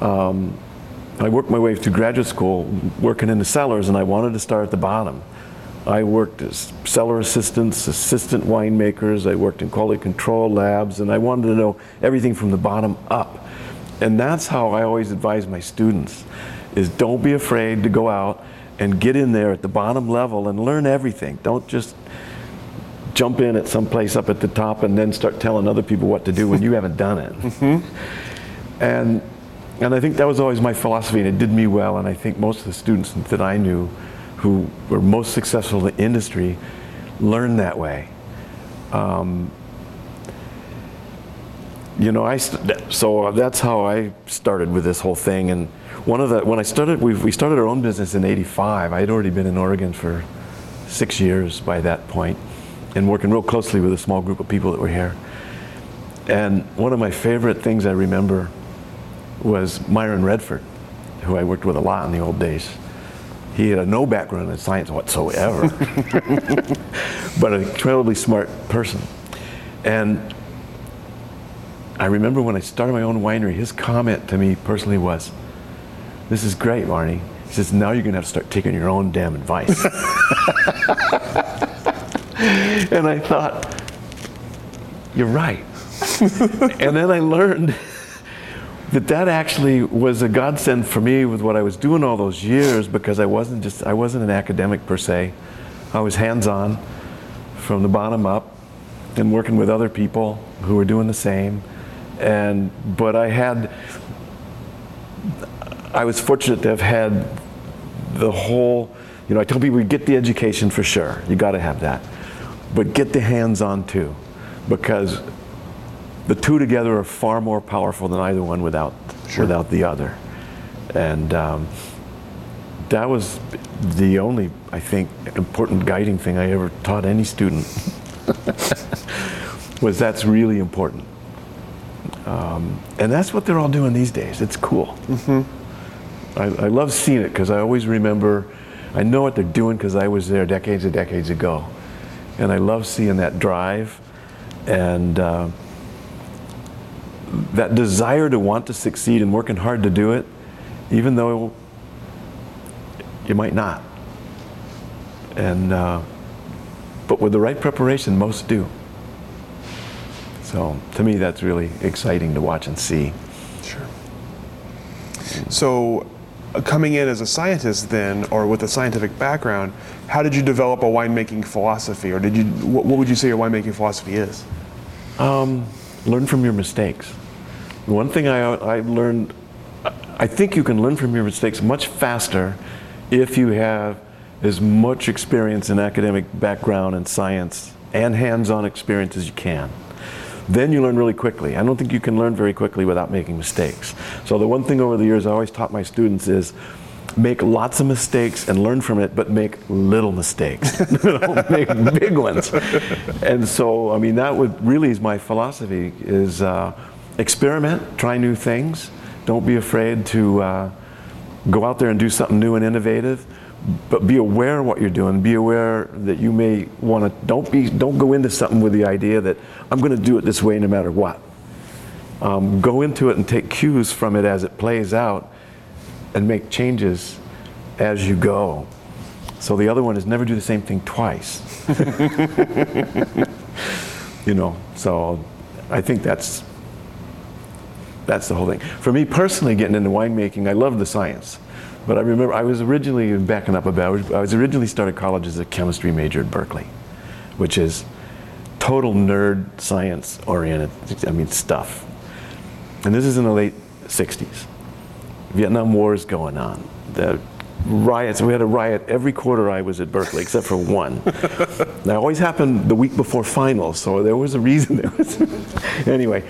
um, I worked my way through graduate school, working in the cellars, and I wanted to start at the bottom. I worked as cellar assistants, assistant winemakers. I worked in quality control labs, and I wanted to know everything from the bottom up. And that's how I always advise my students: is don't be afraid to go out and get in there at the bottom level and learn everything. Don't just jump in at some place up at the top and then start telling other people what to do when you haven't done it. Mm-hmm. And and I think that was always my philosophy, and it did me well. And I think most of the students that I knew who were most successful in the industry learned that way. Um, you know, I st- so that's how I started with this whole thing. And one of the when I started, we we started our own business in '85. I had already been in Oregon for six years by that point, and working real closely with a small group of people that were here. And one of my favorite things I remember was Myron Redford, who I worked with a lot in the old days. He had no background in science whatsoever, but an incredibly smart person. And I remember when I started my own winery, his comment to me personally was, This is great, Barney. He says, Now you're going to have to start taking your own damn advice. and I thought, You're right. and then I learned that that actually was a godsend for me with what I was doing all those years because I wasn't just I wasn't an academic per se. I was hands-on from the bottom up and working with other people who were doing the same. And but I had I was fortunate to have had the whole you know, I tell people get the education for sure. You got to have that. But get the hands on too because the two together are far more powerful than either one without sure. without the other. And um, that was the only, I think, important guiding thing I ever taught any student. was that's really important. Um, and that's what they're all doing these days. It's cool. Mm-hmm. I, I love seeing it because I always remember, I know what they're doing because I was there decades and decades ago. And I love seeing that drive and uh, that desire to want to succeed and working hard to do it, even though you might not. And uh, but with the right preparation, most do. So to me, that's really exciting to watch and see. Sure. So, uh, coming in as a scientist, then, or with a scientific background, how did you develop a winemaking philosophy, or did you? What, what would you say your winemaking philosophy is? Um, learn from your mistakes. One thing I, I learned, I think you can learn from your mistakes much faster if you have as much experience in academic background and science and hands-on experience as you can. Then you learn really quickly. I don't think you can learn very quickly without making mistakes. So the one thing over the years I always taught my students is make lots of mistakes and learn from it, but make little mistakes. not make big ones. And so, I mean, that would really is my philosophy is uh, experiment, try new things. Don't be afraid to uh, go out there and do something new and innovative. But be aware of what you're doing. Be aware that you may want to. Don't be. Don't go into something with the idea that I'm going to do it this way no matter what. Um, go into it and take cues from it as it plays out, and make changes as you go. So the other one is never do the same thing twice. you know. So I think that's that's the whole thing. For me personally, getting into winemaking, I love the science. But I remember I was originally, backing up about, I was originally started college as a chemistry major at Berkeley, which is total nerd science oriented, I mean, stuff. And this is in the late 60s. Vietnam War is going on. The riots, we had a riot every quarter I was at Berkeley, except for one. that always happened the week before finals, so there was a reason. There was anyway,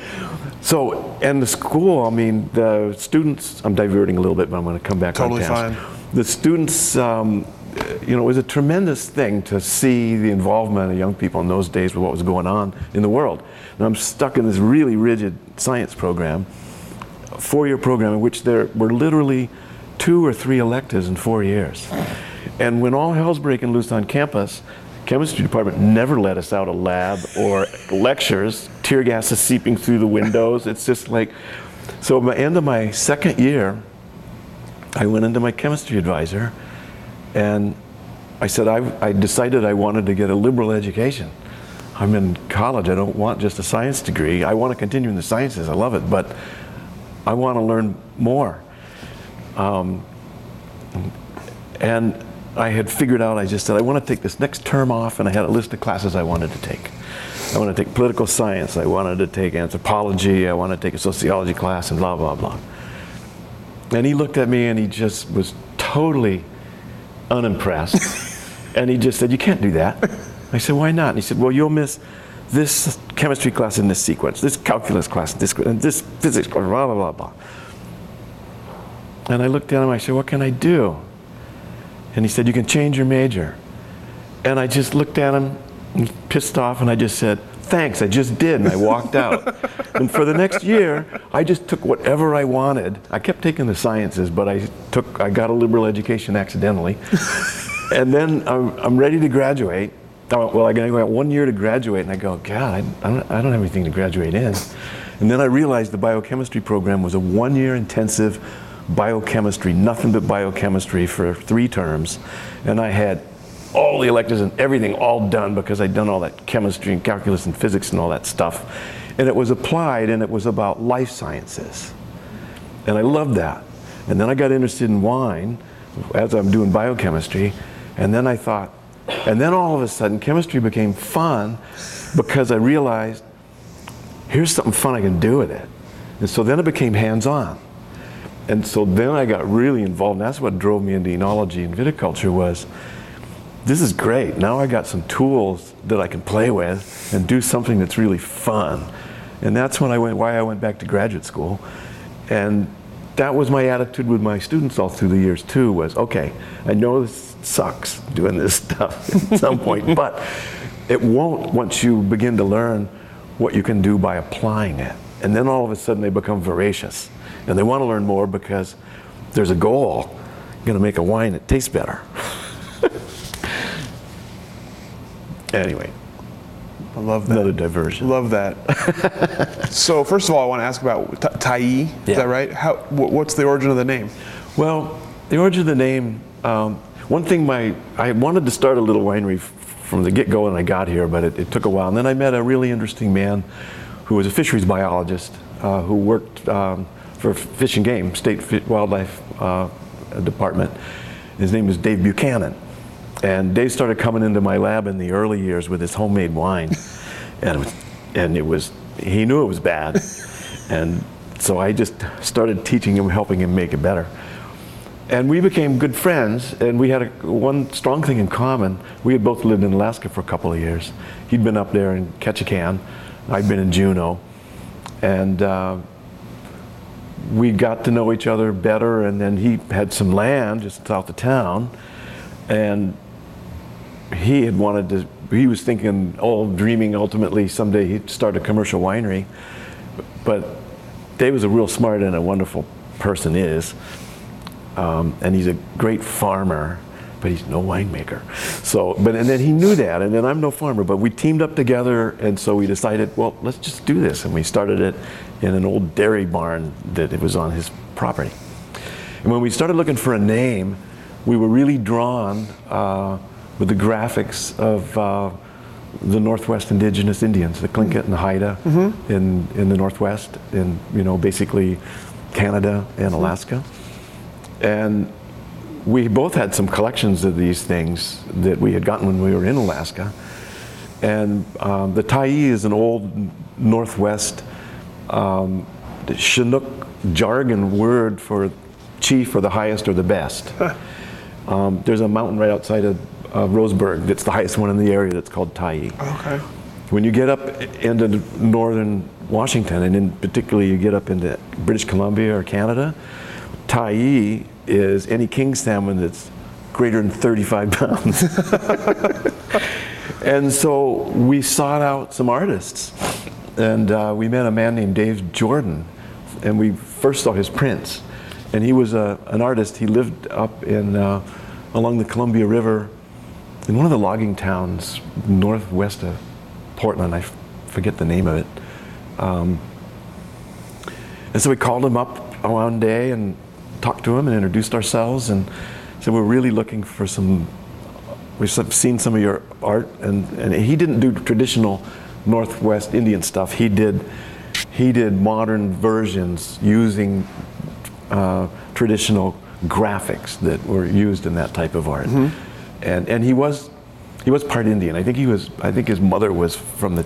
so, and the school, I mean, the students, I'm diverting a little bit, but I'm going to come back totally on task. fine. The students, um, you know, it was a tremendous thing to see the involvement of young people in those days with what was going on in the world. And I'm stuck in this really rigid science program, four-year program in which there were literally two or three electives in four years. And when all hell's breaking loose on campus, chemistry department never let us out of lab or lectures. Tear gas is seeping through the windows. It's just like, so at the end of my second year, I went into my chemistry advisor and I said, I, I decided I wanted to get a liberal education. I'm in college. I don't want just a science degree. I want to continue in the sciences. I love it, but I want to learn more. Um, and I had figured out, I just said, I want to take this next term off, and I had a list of classes I wanted to take. I want to take political science, I wanted to take anthropology, I wanted to take a sociology class, and blah, blah, blah. And he looked at me and he just was totally unimpressed. and he just said, You can't do that. I said, Why not? And he said, Well, you'll miss this chemistry class in this sequence, this calculus class this, and this physics class, blah, blah, blah, blah. And I looked at him, I said, What can I do? And he said, You can change your major. And I just looked at him, pissed off, and I just said, Thanks, I just did. And I walked out. and for the next year, I just took whatever I wanted. I kept taking the sciences, but I took, I got a liberal education accidentally. and then I'm, I'm, ready to graduate. I went, well, I got one year to graduate, and I go, God, I, don't, I don't have anything to graduate in. And then I realized the biochemistry program was a one year intensive biochemistry, nothing but biochemistry for three terms. And I had all the electives and everything all done because I'd done all that chemistry and calculus and physics and all that stuff. And it was applied and it was about life sciences. And I loved that. And then I got interested in wine as I'm doing biochemistry. And then I thought, and then all of a sudden, chemistry became fun because I realized here's something fun I can do with it. And so then it became hands on. And so then I got really involved. And that's what drove me into enology and viticulture was this is great. Now I got some tools that I can play with and do something that's really fun. And that's when I went why I went back to graduate school. And that was my attitude with my students all through the years too was okay, I know this sucks doing this stuff at some point, but it won't once you begin to learn what you can do by applying it. And then all of a sudden they become voracious and they want to learn more because there's a goal. You're going to make a wine that tastes better. anyway, I love that. another diversion. Love that. so first of all, I want to ask about Ta- Tai. Is Yeah. that right? How? wh- What's the origin of the name? Well, the origin of the name, um, one thing my, I wanted to start a little winery f- from the get-go when I got here, but it, it took a while. And then I met a really interesting man who was a fisheries biologist uh, who worked um, for Fish and Game, State Wildlife uh, Department. His name is Dave Buchanan. And Dave started coming into my lab in the early years with his homemade wine. and, it was, and it was, he knew it was bad. and so I just started teaching him, helping him make it better. And we became good friends, and we had a, one strong thing in common. We had both lived in Alaska for a couple of years. He'd been up there in Ketchikan, I'd been in Juneau. And uh, we got to know each other better, and then he had some land just south of town. And he had wanted to, he was thinking, oh, dreaming ultimately someday he'd start a commercial winery. But Dave was a real smart and a wonderful person, is. Um, and he's a great farmer, but he's no winemaker. So, but and then he knew that, and then I'm no farmer. But we teamed up together, and so we decided, well, let's just do this, and we started it in an old dairy barn that it was on his property. And when we started looking for a name, we were really drawn uh, with the graphics of uh, the Northwest indigenous Indians, the Tlingit and the Haida in, in the Northwest, in you know basically Canada and Alaska. And we both had some collections of these things that we had gotten when we were in Alaska. And um, the Tyee is an old Northwest um, Chinook jargon word for chief or the highest or the best. um, there's a mountain right outside of uh, Roseburg that's the highest one in the area that's called Tyee. Okay. When you get up into northern Washington, and in particularly you get up into British Columbia or Canada, Tyee is any king salmon that's greater than 35 pounds. and so we sought out some artists, and uh, we met a man named Dave Jordan, and we first saw his prints. And he was a, an artist. He lived up in uh, along the Columbia River in one of the logging towns northwest of Portland. I f- forget the name of it. Um, and so we called him up one day and talked to him and introduced ourselves and said we're really looking for some. We've seen some of your art, and, and he didn't do traditional Northwest Indian stuff. He did he did modern versions using uh, traditional graphics that were used in that type of art. And and he was he was part Indian. I think he was I think his mother was from the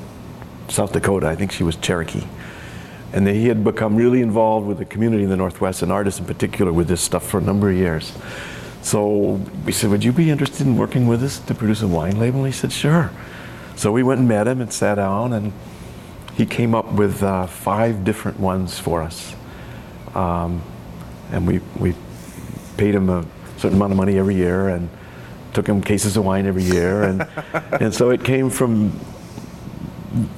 South Dakota. I think she was Cherokee. And he had become really involved with the community in the Northwest and artists in particular with this stuff for a number of years. So we said, Would you be interested in working with us to produce a wine label? And he said, Sure. So we went and met him and sat down, and he came up with uh, five different ones for us. Um, and we, we paid him a certain amount of money every year and took him cases of wine every year. And, and so it came from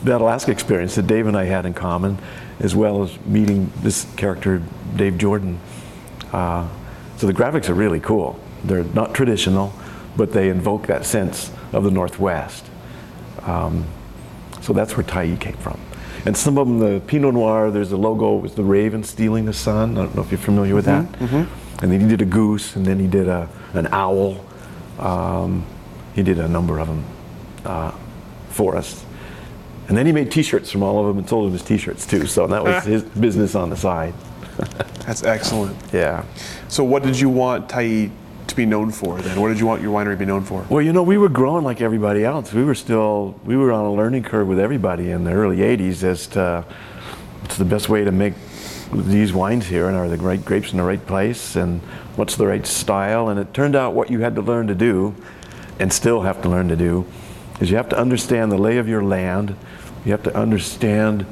that Alaska experience that Dave and I had in common, as well as meeting this character, Dave Jordan. Uh, so the graphics are really cool. They're not traditional, but they invoke that sense of the Northwest. Um, so that's where Tyee came from. And some of them, the Pinot Noir, there's a logo, it was the raven stealing the sun. I don't know if you're familiar with that. And then he did a goose, and then he did a, an owl. Um, he did a number of them uh, for us. And then he made T-shirts from all of them and sold them as T-shirts too. So that was his business on the side. That's excellent. Yeah. So, what did you want Tyee to be known for then? What did you want your winery to be known for? Well, you know, we were growing like everybody else. We were still, we were on a learning curve with everybody in the early 80s as to what's the best way to make these wines here and are the right grapes in the right place and what's the right style. And it turned out what you had to learn to do and still have to learn to do is you have to understand the lay of your land. You have to understand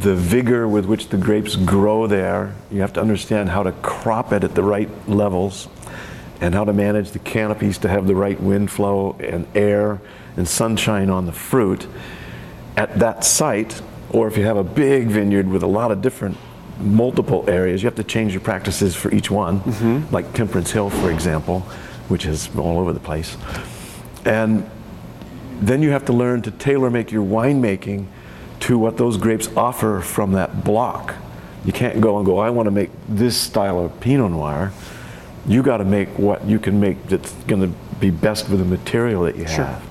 the vigor with which the grapes grow there. You have to understand how to crop it at the right levels and how to manage the canopies to have the right wind flow and air and sunshine on the fruit at that site. Or if you have a big vineyard with a lot of different multiple areas, you have to change your practices for each one, mm-hmm. like Temperance Hill, for example, which is all over the place. And then you have to learn to tailor make your winemaking to what those grapes offer from that block. You can't go and go, I want to make this style of Pinot Noir. You got to make what you can make that's going to be best with the material that you have.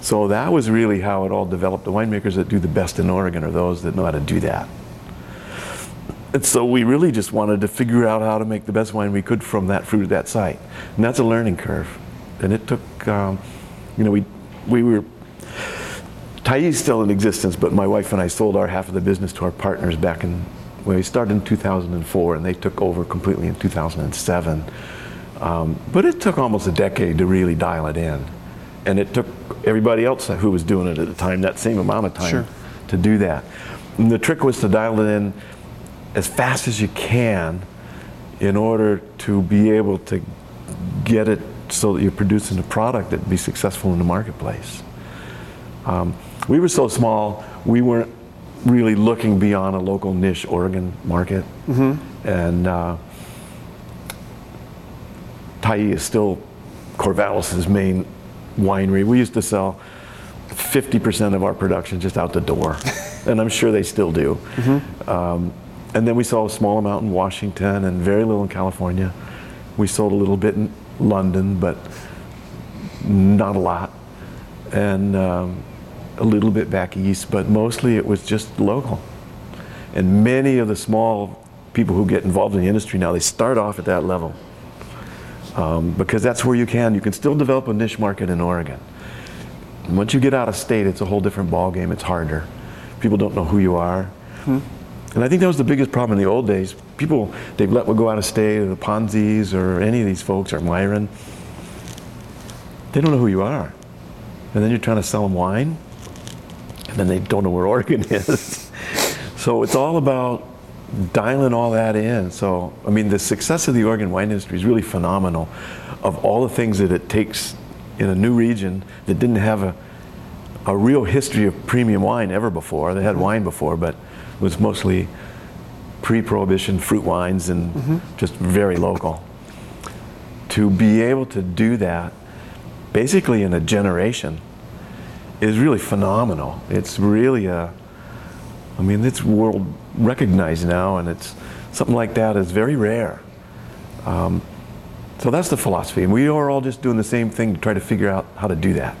So that was really how it all developed. The winemakers that do the best in Oregon are those that know how to do that. And so we really just wanted to figure out how to make the best wine we could from that fruit at that site. And that's a learning curve. And it took, um, you know, we, we were, Tyee's still in existence, but my wife and I sold our half of the business to our partners back in, when we started in 2004 and they took over completely in 2007. Um, but it took almost a decade to really dial it in. And it took everybody else who was doing it at the time that same amount of time Sure. to do that. And the trick was to dial it in as fast as you can in order to be able to get it so that you're producing a product that be successful in the marketplace. Um, we were so small, we weren't really looking beyond a local niche Oregon market. And uh, Tyee is still Corvallis's main winery. We used to sell 50% of our production just out the door, and I'm sure they still do. Um, and then we sold a small amount in Washington and very little in California. We sold a little bit in London, but not a lot, and um, a little bit back east, but mostly it was just local. And many of the small people who get involved in the industry now, they start off at that level um, because that's where you can. You can still develop a niche market in Oregon. And once you get out of state, it's a whole different ballgame. It's harder. People don't know who you are. And I think that was the biggest problem in the old days. People, they've let go out of state, the Ponzi's, or any of these folks, or Myron. They don't know who you are. And then you're trying to sell them wine, and then they don't know where Oregon is. so it's all about dialing all that in. So, I mean, the success of the Oregon wine industry is really phenomenal of all the things that it takes in a new region that didn't have a, a real history of premium wine ever before. They had wine before, but was mostly pre-prohibition fruit wines and just very local. To be able to do that basically in a generation is really phenomenal. It's really a, I mean, it's world recognized now, and it's something like that is very rare. Um, so that's the philosophy, and we are all just doing the same thing to try to figure out how to do that.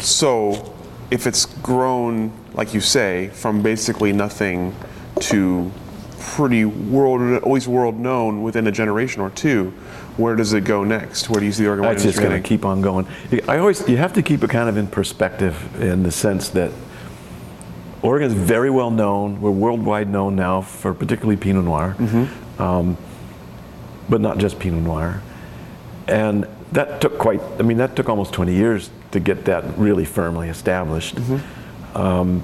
So, if it's grown, like you say, from basically nothing to pretty world, always world known within a generation or two, where does it go next? Where do you see the Oregon wine That's just going to keep on going. I always, you have to keep it kind of in perspective in the sense that Oregon is very well known. We're worldwide known now for particularly Pinot Noir, um, but not just Pinot Noir. And that took quite, I mean, that took almost 20 years to get that really firmly established. Um,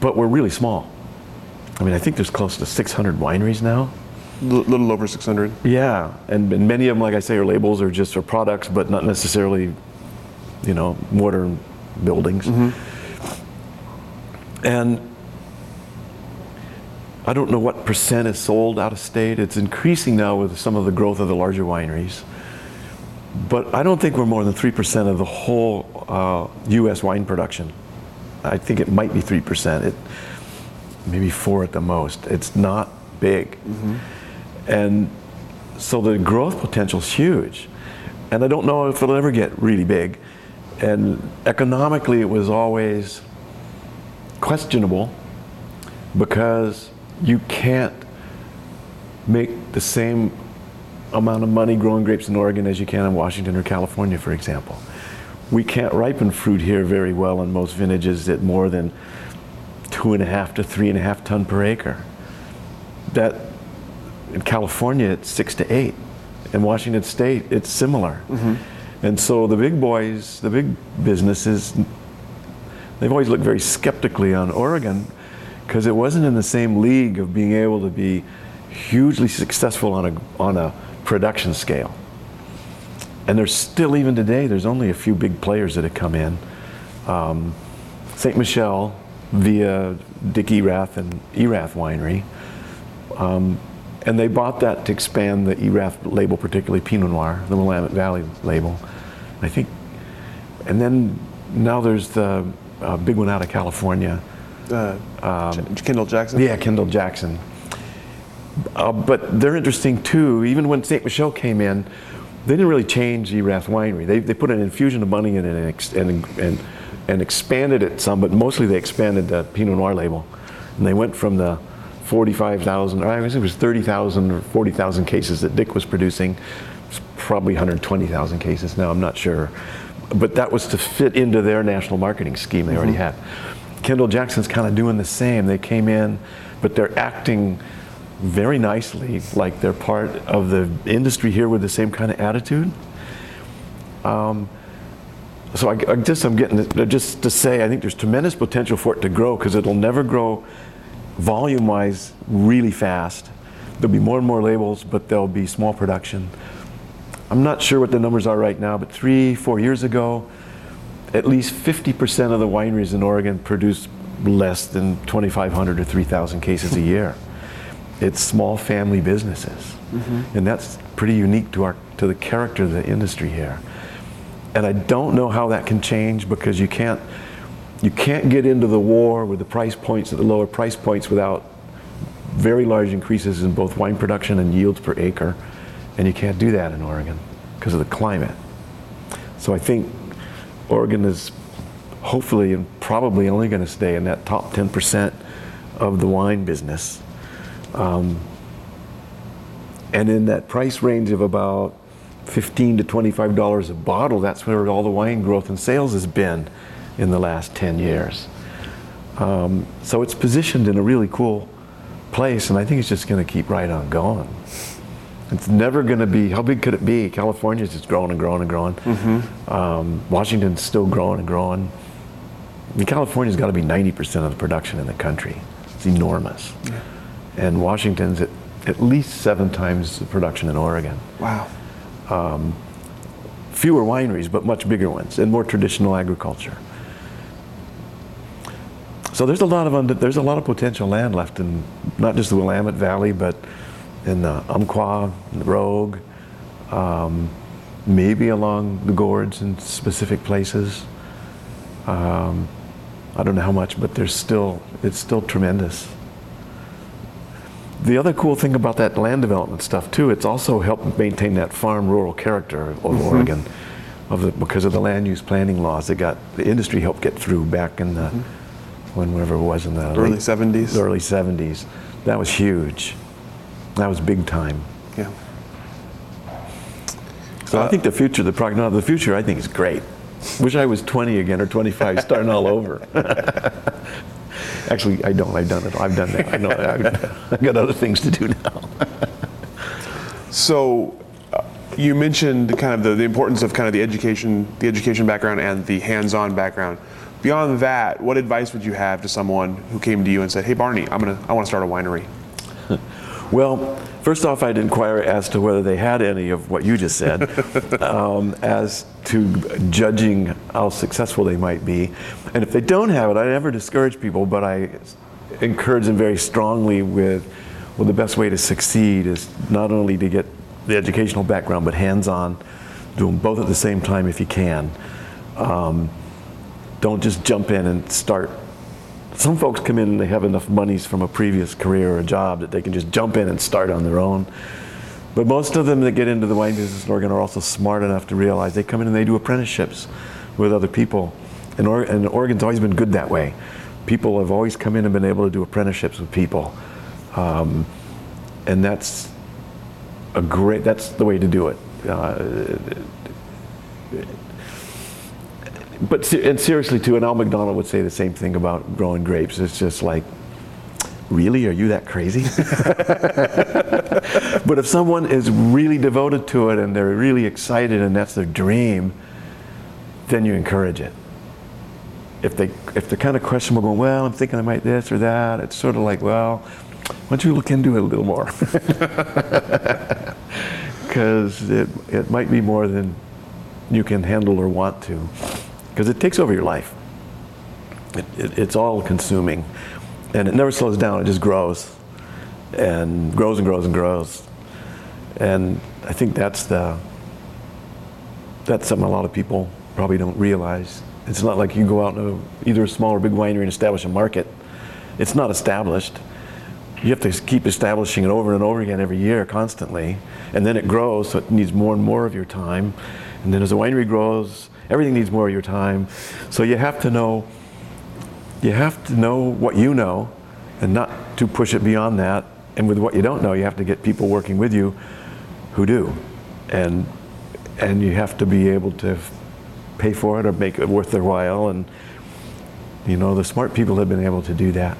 but we're really small. I mean, I think there's close to 600 wineries now. A little over 600. Yeah, and, and many of them, like I say, are labels or just for products, but not necessarily, you know, modern buildings. And I don't know what percent is sold out of state. It's increasing now with some of the growth of the larger wineries. But I don't think we're more than 3% of the whole uh, U.S. wine production. I think it might be 3%. It, maybe 4 at the most. It's not big. And so the growth potential is huge. And I don't know if it'll ever get really big. And economically, it was always questionable because you can't make the same amount of money growing grapes in Oregon as you can in Washington or California, for example. We can't ripen fruit here very well in most vintages at more than two and a half to three and a half ton per acre. That in California it's six to eight. In Washington State it's similar. Mm-hmm. And so the big boys, the big businesses, they've always looked very skeptically on Oregon because it wasn't in the same league of being able to be hugely successful on a, on a production scale. And there's still, even today, there's only a few big players that have come in. Um, Ste. Michelle via Dick Erath and Erath Winery. Um, and they bought that to expand the Erath label, particularly Pinot Noir, the Willamette Valley label. I think, and then now there's the uh, big one out of California. Uh, J- Kendall Jackson. Yeah, Kendall Jackson. Uh, but they're interesting too. Even when Ste. Michelle came in, they didn't really change Erath Winery. They, they put an infusion of money in it and, ex- and, and, and expanded it some, but mostly they expanded the Pinot Noir label. And they went from the 45,000, or I guess it was 30,000 or 40,000 cases that Dick was producing. It's probably 120,000 cases now, I'm not sure. But that was to fit into their national marketing scheme they already had. Kendall Jackson's kind of doing the same. They came in, but they're acting very nicely like they're part of the industry here with the same kind of attitude. Um, so I, I just I'm getting just to say I think there's tremendous potential for it to grow because it'll never grow volume-wise really fast. There'll be more and more labels, but there'll be small production. I'm not sure what the numbers are right now, but three, four years ago, at least 50% of the wineries in Oregon produced less than 2,500 or 3,000 cases a year. It's small family businesses, mm-hmm. and that's pretty unique to our to the character of the industry here. And I don't know how that can change because you can't you can't get into the war with the price points at the lower price points without very large increases in both wine production and yields per acre, and you can't do that in Oregon because of the climate. So I think Oregon is hopefully and probably only going to stay in that top 10% of the wine business. Um, and in that price range of about 15 to 25 dollars a bottle, that's where all the wine growth and sales has been in the last 10 years. Um, so it's positioned in a really cool place, and I think it's just going to keep right on going. It's never going to be, how big could it be? California's just growing and growing and growing. Um, Washington's still growing and growing. I mean, California's got to be 90% of the production in the country. It's enormous. And Washington's at, at least seven times the production in Oregon. Wow. Fewer wineries, but much bigger ones, and more traditional agriculture. So there's a lot of under, there's a lot of potential land left in not just the Willamette Valley, but in the Umpqua, the Rogue, um, maybe along the gorge in specific places. Um, I don't know how much, but there's still it's still tremendous. The other cool thing about that land development stuff too, it's also helped maintain that farm rural character of mm-hmm. Oregon, of the, because of the land use planning laws that got the industry helped get through back in the mm-hmm. whenever it was in the Early late- 70s. the early 70s. That was huge. That was big time. Yeah. So I uh, think the future, the prognosis, of the future, I think is great. Wish I was 20 again or 25, starting all over. Actually, I don't. I've done it. I've done that. I know. I've, I've got other things to do now. So uh, you mentioned kind of the, the importance of kind of the education, the education background and the hands-on background. Beyond that, what advice would you have to someone who came to you and said, "Hey, Barney, I'm gonna, I want to start a winery." Well, first off, I'd inquire as to whether they had any of what you just said, um, as to judging how successful they might be. And if they don't have it, I never discourage people, but I encourage them very strongly with, well, the best way to succeed is not only to get the educational background, but hands-on, do them both at the same time if you can. Um, don't just jump in and start some folks come in and they have enough monies from a previous career or job that they can just jump in and start on their own. But most of them that get into the wine business in Oregon are also smart enough to realize they come in and they do apprenticeships with other people. And, or- and Oregon's always been good that way. people have always come in and been able to do apprenticeships with people. Um, and that's a great, that's the way to do it. Uh, but and seriously too, and Al McDonald would say the same thing about growing grapes. It's just like, really, are you that crazy? but if someone is really devoted to it and they're really excited and that's their dream, then you encourage it. If they if they're kind of questionable, going, well, I'm thinking I might this or that, it's sort of like, well, why don't you look into it a little more? Because it, it might be more than you can handle or want to because it takes over your life. It, it, it's all consuming, and it never slows down. It just grows, and grows and grows and grows, and I think that's the that's something a lot of people probably don't realize. It's not like you go out a, either a small or big winery and establish a market. It's not established. You have to keep establishing it over and over again every year, constantly, and then it grows, so it needs more and more of your time. And then as the winery grows, Everything needs more of your time. So you have to know you have to know what you know and not to push it beyond that. And with what you don't know, you have to get people working with you who do. And and you have to be able to pay for it or make it worth their while and you know the smart people have been able to do that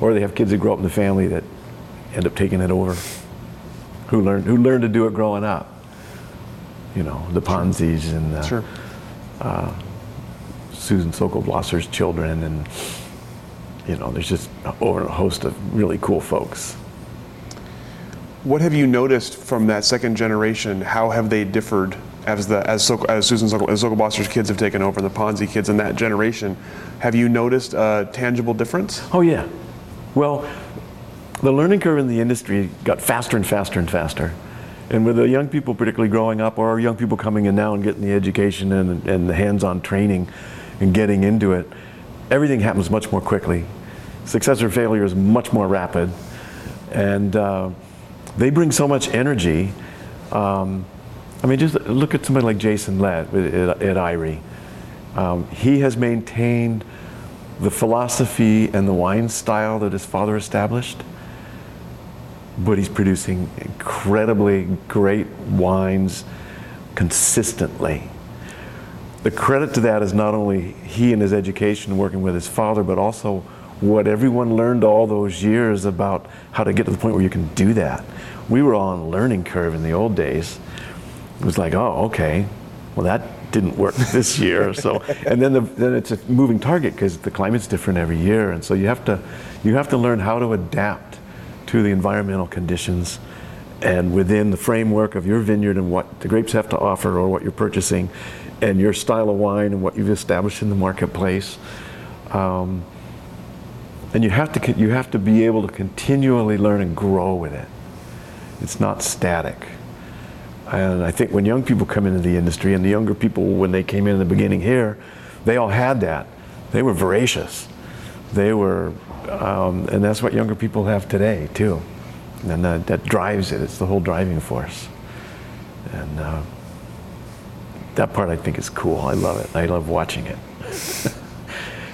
or they have kids that grow up in the family that end up taking it over who learn who learned to do it growing up you know the ponzis and the, Sure uh, Susan Sokol Blosser's children, and you know, there's just over a host of really cool folks. What have you noticed from that second generation? How have they differed as the as, Sokol, as Susan Sokol, as Sokol Blosser's kids have taken over, the Ponzi kids in that generation? Have you noticed a tangible difference? Oh yeah. Well, the learning curve in the industry got faster and faster and faster. And with the young people particularly growing up, or young people coming in now and getting the education and, and the hands-on training and getting into it, everything happens much more quickly. Success or failure is much more rapid. And uh, they bring so much energy. Um, I mean, just look at somebody like Jason Lett at, at. Um, he has maintained the philosophy and the wine style that his father established but he's producing incredibly great wines consistently. The credit to that is not only he and his education working with his father, but also what everyone learned all those years about how to get to the point where you can do that. We were all on a learning curve in the old days. It was like, oh, okay, well that didn't work this year. So, and then the, then it's a moving target because the climate's different every year, and so you have to you have to learn how to adapt to the environmental conditions and within the framework of your vineyard and what the grapes have to offer or what you're purchasing and your style of wine and what you've established in the marketplace. Um, and you have to you have to be able to continually learn and grow with it. It's not static. And I think when young people come into the industry, and the younger people when they came in in the beginning here, they all had that. They were voracious. They were um, and that's what younger people have today, too. And that, that drives it, it's the whole driving force. And uh, that part I think is cool. I love it. I love watching it.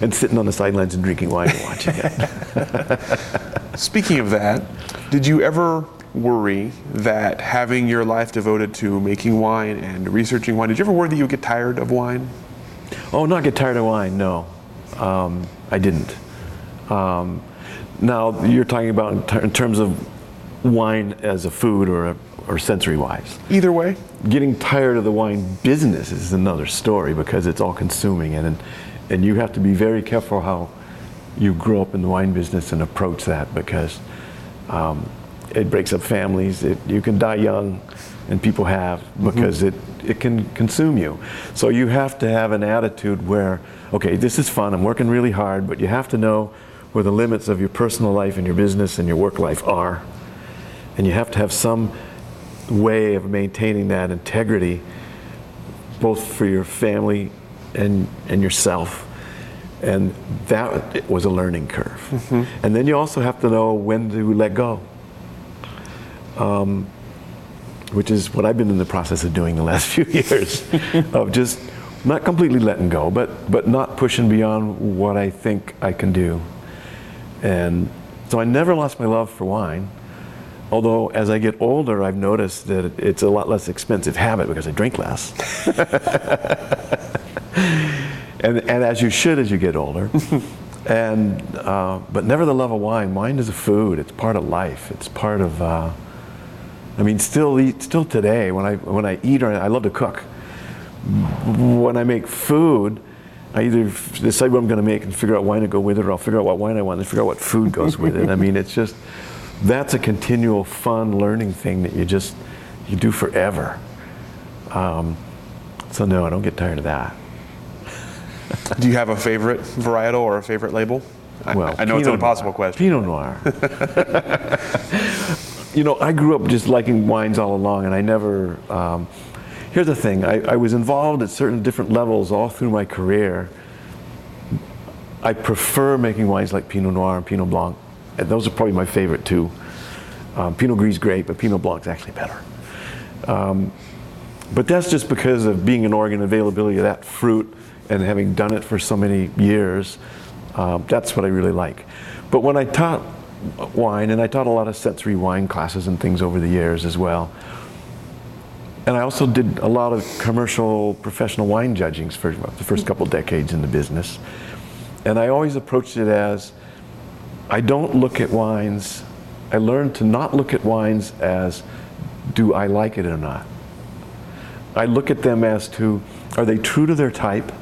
and sitting on the sidelines and drinking wine and watching it. Speaking of that, did you ever worry that having your life devoted to making wine and researching wine, did you ever worry that you would get tired of wine? Oh, not get tired of wine, no. Um, I didn't. Um, now you're talking about in, ter- in, terms of wine as a food or a, or sensory wise. Either way. Getting tired of the wine business is another story because it's all consuming and and you have to be very careful how you grow up in the wine business and approach that because um, it breaks up families. It, you can die young, and people have mm-hmm. because mm-hmm. it it can consume you. So you have to have an attitude where okay, this is fun. I'm working really hard, but you have to know where the limits of your personal life and your business and your work life are. And you have to have some way of maintaining that integrity, both for your family and, and yourself. And that was a learning curve. Mm-hmm. And then you also have to know when to let go, um, which is what I've been in the process of doing the last few years, of just not completely letting go, but but not pushing beyond what I think I can do. And so I never lost my love for wine. Although as I get older, I've noticed that it's a lot less expensive habit because I drink less. and, and as you should as you get older. and uh, but never the love of wine. Wine is a food. It's part of life. It's part of. Uh, I mean, still eat still today when I when I eat or I love to cook. When I make food, I either decide what I'm going to make and figure out wine to go with it, or I'll figure out what wine I want and figure out what food goes with it. I mean, it's just that's a continual fun learning thing that you just you do forever. Um, so no, I don't get tired of that. Do you have a favorite varietal or a favorite label? Well, I, I know it's an impossible Noir. question. Pinot Noir. you know, I grew up just liking wines all along, and I never. Um, here's the thing: I, I was involved at certain different levels all through my career. I prefer making wines like Pinot Noir and Pinot Blanc, and those are probably my favorite too. Um, Pinot Gris is great, but Pinot Blanc is actually better. Um, but that's just because of being in Oregon, availability of that fruit, and having done it for so many years. Um, that's what I really like. But when I taught wine, and I taught a lot of sensory wine classes and things over the years as well, and I also did a lot of commercial professional wine judgings for the first couple decades in the business. And I always approached it as I don't look at wines, I learned to not look at wines as do I like it or not. I look at them as to are they true to their type?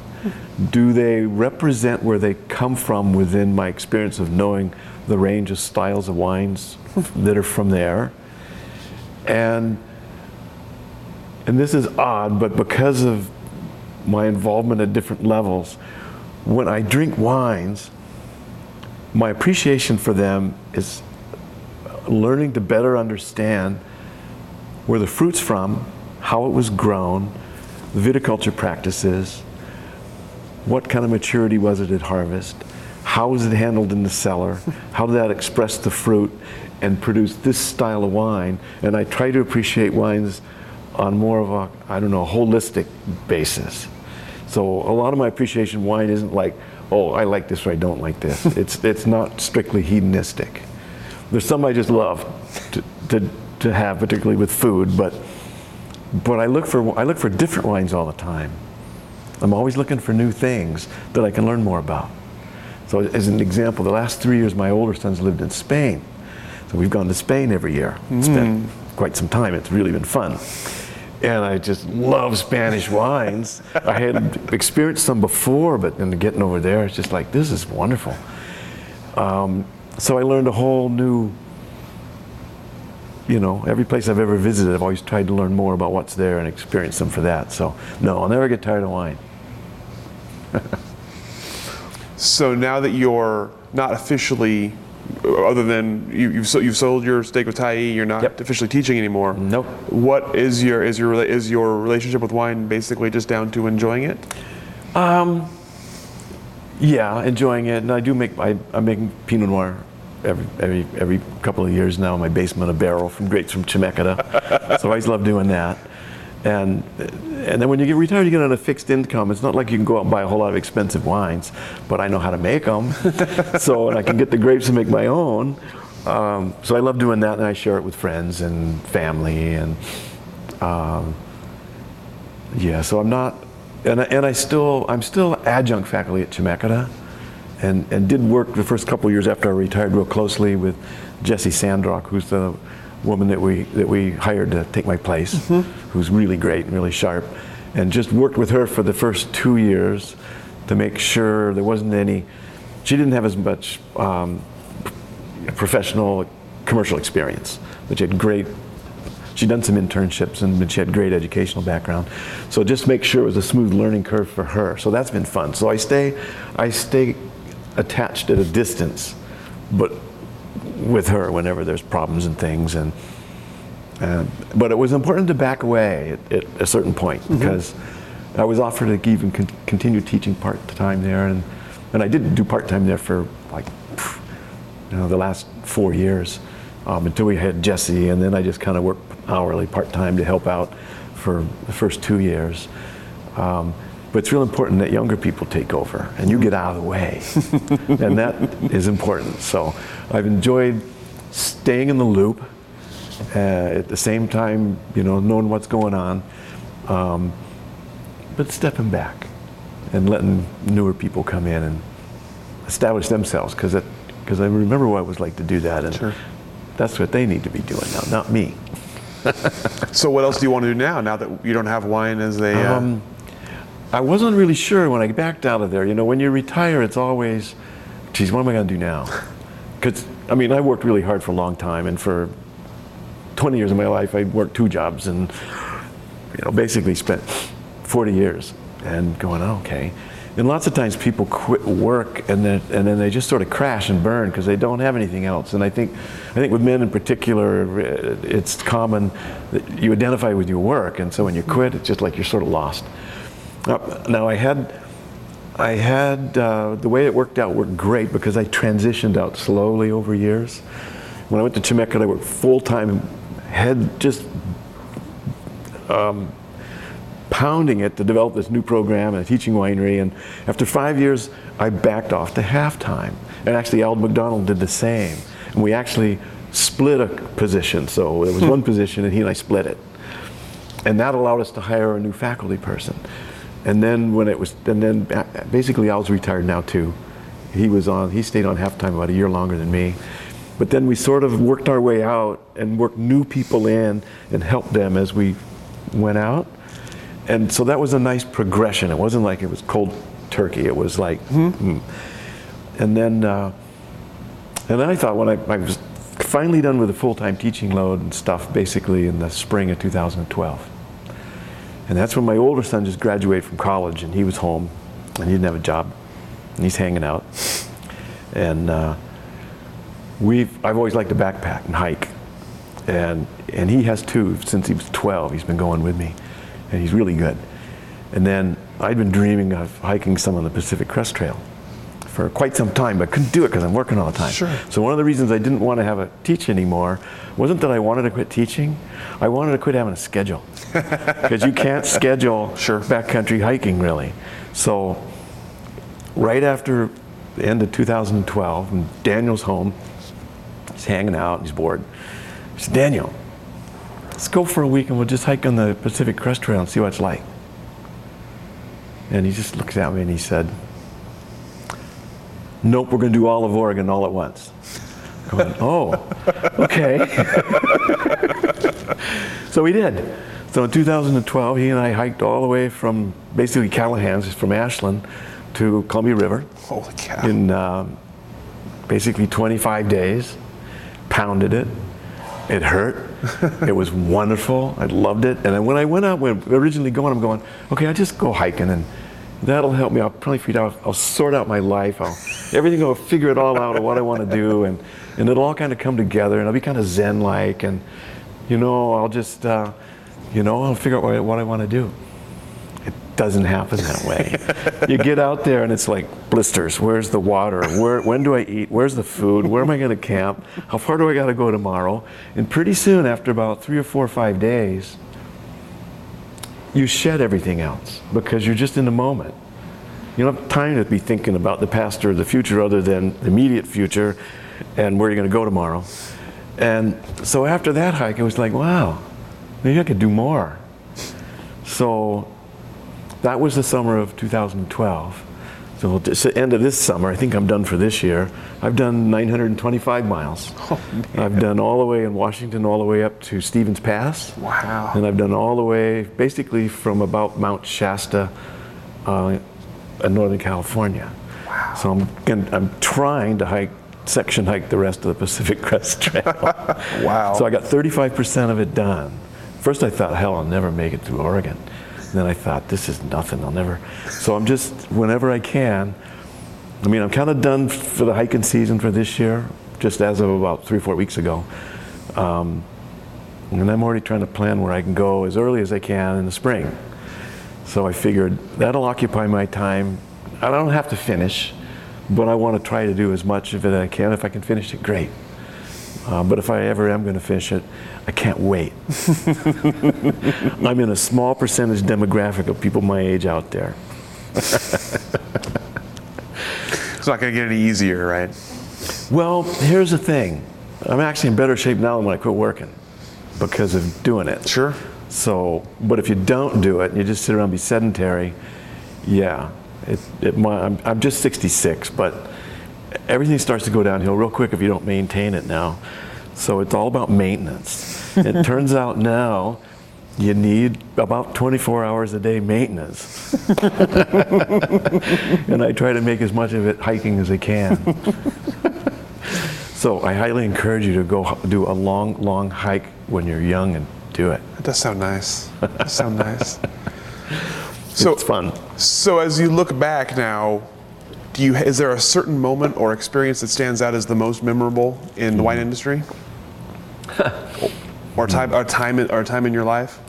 Do they represent where they come from within my experience of knowing the range of styles of wines that are from there? And and this is odd, but because of my involvement at different levels, when I drink wines, my appreciation for them is learning to better understand where the fruit's from, how it was grown, the viticulture practices, what kind of maturity was it at harvest, how was it handled in the cellar, how did that express the fruit and produce this style of wine. And I try to appreciate wines on more of a, I don't know, holistic basis. So a lot of my appreciation wine isn't like, oh, I like this or I don't like this. it's, it's not strictly hedonistic. There's some I just love to, to, to have, particularly with food, but, but I, look for, I look for different wines all the time. I'm always looking for new things that I can learn more about. So as an example, the last three years my older son's lived in Spain. So we've gone to Spain every year. Spent mm. quite some time. It's really been fun. And I just love Spanish wines. I had experienced some before, but then getting over there, it's just like, this is wonderful. Um, so I learned a whole new, you know, every place I've ever visited, I've always tried to learn more about what's there and experience them for that. So no, I'll never get tired of wine. So now that you're not officially, other than you, you've, so- you've sold your stake with Tyee, you're not Yep. officially teaching anymore. Nope. What is your is your is your relationship with wine basically just down to enjoying it? Um, Yeah, enjoying it, and I do make I, I'm making Pinot Noir every every every couple of years now in my basement, a barrel from grapes from Chemeketa. so I always love doing that. And and then when you get retired, you get on a fixed income. It's not like you can go out and buy a whole lot of expensive wines, but I know how to make them. so and I can get the grapes and make my own. Um, so I love doing that, and I share it with friends and family, and um, yeah. So I'm not, and I, and I still I'm still adjunct faculty at Chemeketa, and and did work the first couple of years after I retired real closely with Jesse Sandrock, who's the woman that we that we hired to take my place, who's really great and really sharp, and just worked with her for the first two years to make sure there wasn't any. She didn't have as much um, professional commercial experience, but she had great she'd done some internships and she had great educational background. So just make sure it was a smooth learning curve for her. So that's been fun. So I stay, I stay attached at a distance, but with her whenever there's problems and things. And, but it was important to back away at, at a certain point because I was offered to even con- continue teaching part time there, and and I did do part time there for like you know, the last four years um, until we had Jesse, and then I just kind of worked hourly, part time to help out for the first two years. Um, But it's real important that younger people take over and you get out of the way. and that is important. So I've enjoyed staying in the loop, uh, at the same time, you know, knowing what's going on, um, but stepping back and letting newer people come in and establish themselves because because I remember what it was like to do that, and Sure. that's what they need to be doing now, not me. So what else do you want to do now? Now that you don't have wine as a uh, Um, I wasn't really sure when I backed out of there. You know, when you retire, it's always, geez, what am I going to do now? Because, I mean, I worked really hard for a long time, and for 20 years of my life, I worked two jobs and, you know, basically spent 40 years and going, oh, okay. And lots of times people quit work and then, and then they just sort of crash and burn because they don't have anything else. And I think, I think with men in particular, it's common that you identify with your work, and so when you quit, it's just like you're sort of lost. Now I had, I had uh, the way it worked out worked great because I transitioned out slowly over years. When I went to Chemeketa, I worked full time, and had just um, pounding it to develop this new program and a teaching winery. And after five years, I backed off to halftime. And actually, Al McDonald did the same. And we actually split a position. So it was one position, and he and I split it and that allowed us to hire a new faculty person. And then when it was, and then basically I was retired now too. He was on, he stayed on half time about a year longer than me. But then we sort of worked our way out and worked new people in and helped them as we went out. And so that was a nice progression. It wasn't like it was cold turkey. It was like, hmm. And then, uh, and then I thought when I, I was finally done with the full-time teaching load and stuff, basically in the spring of 2012. And that's when my older son just graduated from college and he was home and he didn't have a job and he's hanging out. And uh, we've, I've always liked to backpack and hike. And, and he has too, since he was 12, he's been going with me and he's really good. And then I'd been dreaming of hiking some on the Pacific Crest Trail for quite some time, but couldn't do it because I'm working all the time. Sure. So one of the reasons I didn't want to have a teach anymore wasn't that I wanted to quit teaching. I wanted to quit having a schedule because you can't schedule Sure. backcountry hiking really. So right after the end of 2012, and Daniel's home, he's hanging out, he's bored. I said, Daniel, let's go for a week and we'll just hike on the Pacific Crest Trail and see what it's like. And he just looks at me and he said, Nope, we're going to do all of Oregon all at once. Going, oh, okay. so we did. So in 2012, he and I hiked all the way from basically Callahan's, from Ashland to Columbia River holy cow. in um, basically 25 days. Pounded it. It hurt. it was wonderful. I loved it. And when I went out, when originally going, I'm going, okay, I'll just go hiking and that'll help me. I'll probably figure out, I'll sort out my life. I'll, everything, I'll figure it all out of what I want to do. And, and it'll all kind of come together and I'll be kind of Zen-like. And, you know, I'll just, uh, you know, I'll figure out what I, what I want to do. It doesn't happen that way. you get out there and it's like blisters. Where's the water? Where, when do I eat? Where's the food? Where am I going to camp? How far do I got to go tomorrow? And pretty soon, after about three or four or five days, you shed everything else because you're just in the moment. You don't have time to be thinking about the past or the future other than the immediate future and where you're going to go tomorrow. And so after that hike, it was like, wow, maybe I could do more. So that was the summer of 2012. So at the end of this summer, I think I'm done for this year. I've done 925 miles. I've done all the way in Washington, all the way up to Stevens Pass. Wow. And I've done all the way, basically from about Mount Shasta, uh, in Northern California. Wow. So I'm, gonna, I'm trying to hike, section hike the rest of the Pacific Crest Trail. Wow. So I got 35% of it done. First I thought, hell, I'll never make it through Oregon. Then I thought, this is nothing, I'll never. So I'm just, whenever I can, I mean, I'm kind of done for the hiking season for this year, just as of about three, four weeks ago. Um, and I'm already trying to plan where I can go as early as I can in the spring. So I figured that'll occupy my time. I don't have to finish, but I want to try to do as much of it as I can. If I can finish it, great. Uh, but if I ever am going to finish it, I can't wait. I'm in a small percentage demographic of people my age out there. It's not going to get any easier, right? Well, here's the thing. I'm actually in better shape now than when I quit working because of doing it. Sure. So, but if you don't do it, and you just sit around and be sedentary, yeah, it, it might, I'm, I'm just 66, but everything starts to go downhill real quick if you don't maintain it now. So it's all about maintenance. it turns out now you need about 24 hours a day maintenance. and I try to make as much of it hiking as I can. so I highly encourage you to go do a long, long hike when you're young and do it. That does sound nice. That does sound nice. So it's fun. So as you look back now, do you is there a certain moment or experience that stands out as the most memorable in the wine industry? or time or time in, or time in your life?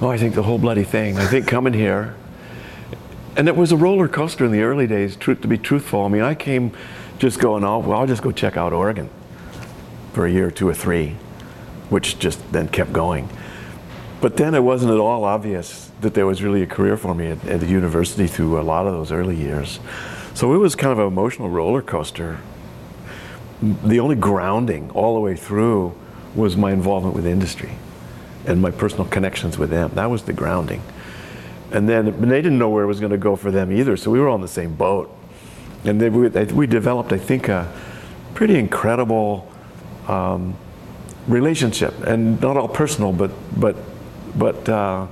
Oh, I think the whole bloody thing. I think coming here, and it was a roller coaster in the early days. Truth to be truthful, I mean, I came just going, oh, well, I'll just go check out Oregon for a year, or two or three, which just then kept going. But then it wasn't at all obvious that there was really a career for me at, at the university through a lot of those early years. So it was kind of an emotional roller coaster. The only grounding all the way through was my involvement with industry and my personal connections with them. That was the grounding. And then and they didn't know where it was going to go for them either, so we were all in the same boat. And they, we, we developed, I think, a pretty incredible um, relationship, and not all personal, but but but uh,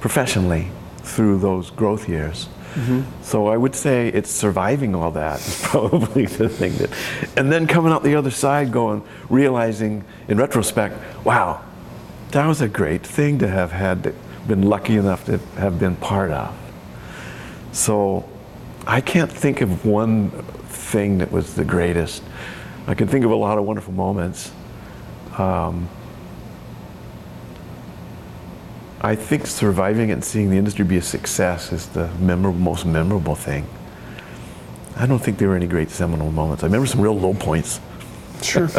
professionally through those growth years. Mm-hmm. So I would say it's surviving all that is probably the thing that, and then coming out the other side, going realizing in retrospect, wow, that was a great thing to have had, been lucky enough to have been part of. So I can't think of one thing that was the greatest. I can think of a lot of wonderful moments. Um, I think surviving it and seeing the industry be a success is the memorable, most memorable thing. I don't think there were any great seminal moments. I remember some real low points. Sure.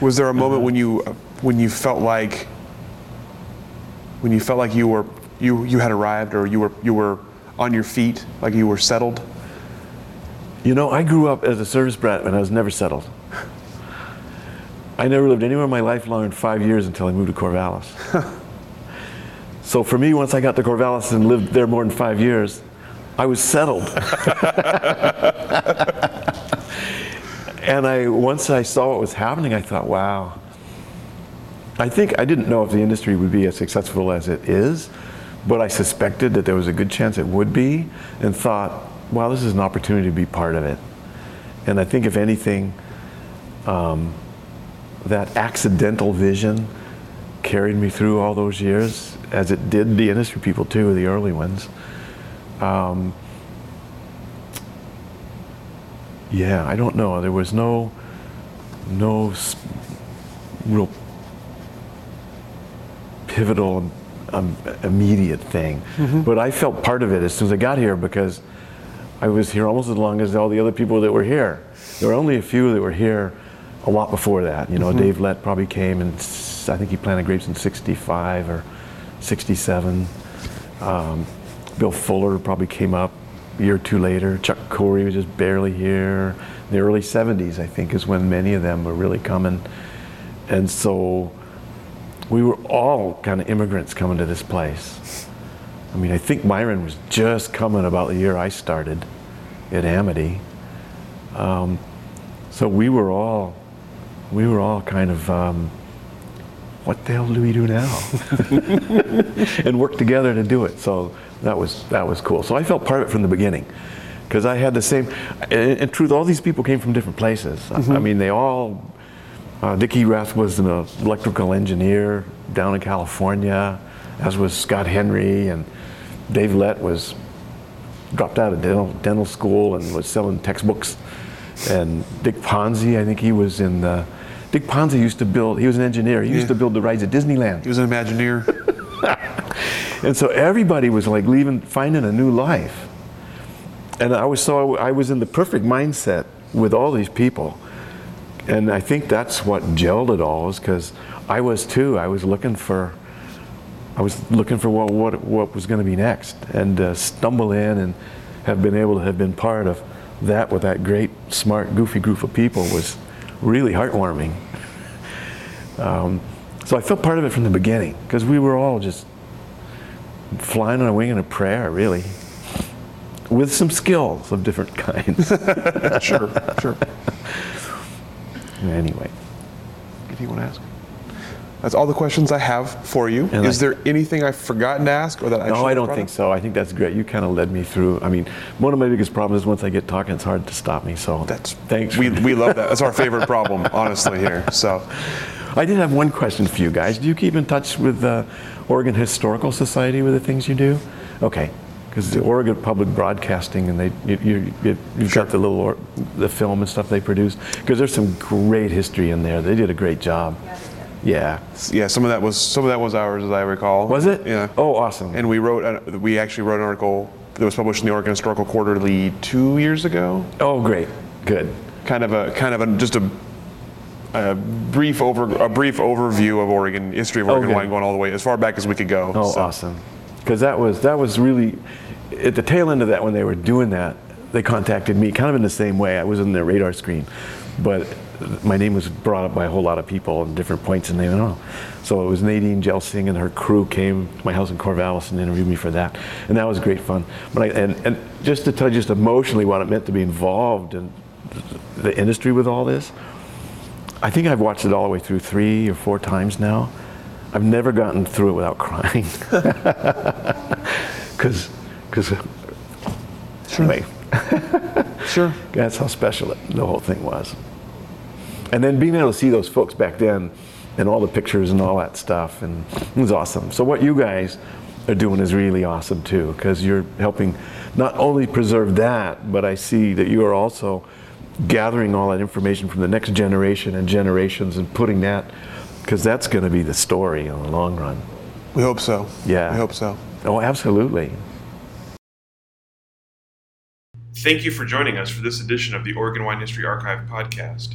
Was there a moment when you when you felt like when you felt like you were you you had arrived or you were you were on your feet, like you were settled? You know, I grew up as a service brat and I was never settled. I never lived anywhere in my life longer than five years until I moved to Corvallis. so for me, once I got to Corvallis and lived there more than five years, I was settled. and I once I saw what was happening, I thought, wow. I think I didn't know if the industry would be as successful as it is, but I suspected that there was a good chance it would be, and thought, wow, this is an opportunity to be part of it. And I think if anything, um, that accidental vision carried me through all those years, as it did the industry people too, the early ones. Um, yeah, I don't know. There was no, no real pivotal, um, immediate thing. Mm-hmm. But I felt part of it as soon as I got here because I was here almost as long as all the other people that were here. There were only a few that were here a lot before that. You know, mm-hmm. Dave Lett probably came and I think he planted grapes in 65 or 67. Um, Bill Fuller probably came up a year or two later. Chuck Coury was just barely here. In the early 70s, I think, is when many of them were really coming. And so we were all kind of immigrants coming to this place. I mean, I think Myron was just coming about the year I started at Amity. Um, so we were all, we were all kind of, um, what the hell do we do now? and work together to do it. So that was that was cool. So I felt part of it from the beginning, because I had the same. In, in, truth, all these people came from different places. Mm-hmm. I, I, mean, they all. Uh, Dick Erath was an electrical engineer down in California, as was Scott Henry, and Dave Lett was dropped out of dental, dental school and was selling textbooks. And Dick Ponzi, I think he was in the. Dick Ponzi used to build. He was an engineer. He used to build the rides at Disneyland. He was an Imagineer. and so everybody was like leaving, finding a new life. And I was so I was in the perfect mindset with all these people, and I think that's what gelled it all, is because I was too. I was looking for I was looking for what, what, what was going to be next and uh, stumble in and have been able to have been part of that with that great, smart, goofy group of people was really heartwarming. Um, so I felt part of it from the beginning because we were all just flying on a wing and a prayer, really, with some skills of different kinds. sure, sure. anyway. If you want to ask? That's all the questions I have for you. And Is I- there anything I've forgotten to ask or that I should No, I don't think up? so. I think that's great. You kind of led me through. I mean, one of my biggest problems is once I get talking, it's hard to stop me. So That's thanks. We, we love that. That's our favorite problem, honestly. Here, so I did have one question for you guys. Do you keep in touch with the Oregon Historical Society with the things you do? Okay, because the Oregon Public Broadcasting and they you, you, you, you've got the little or, the film and stuff they produce because there's some great history in there. They did a great job. Yeah. Yeah, Yeah, some of that was some of that was ours, as I recall. Was it? Yeah. Oh, awesome. And we wrote. uh, We actually wrote an article that was published in the Oregon Historical Quarterly two years ago. oh, great. Good. Kind of a kind of a just a. A brief over a brief overview of Oregon history of Oregon wine going all the way as far back as we could go. Oh, So, awesome. Because that was that was really at the tail end of that when they were doing that, they contacted me kind of in the same way. I was in their radar screen, but my name was brought up by a whole lot of people at different points, and they went, oh. So it was Nadine Gelsing and her crew came to my house in Corvallis and interviewed me for that, and that was great fun. But I, and and just to tell you just emotionally what it meant to be involved in the industry with all this. I think I've watched it all the way through three or four times now. I've never gotten through it without crying. Because, because, anyway, Sure. that's how special it, the whole thing was. And then being able to see those folks back then and all the pictures and all that stuff, and it was awesome. So what you guys are doing is really awesome too, because you're helping not only preserve that, but I see that you are also gathering all that information from the next generation and generations and putting that, because that's going to be the story in the long run. We hope so. Yeah. We hope so. Oh, absolutely. Thank you for joining us for this edition of the Oregon Wine History Archive podcast.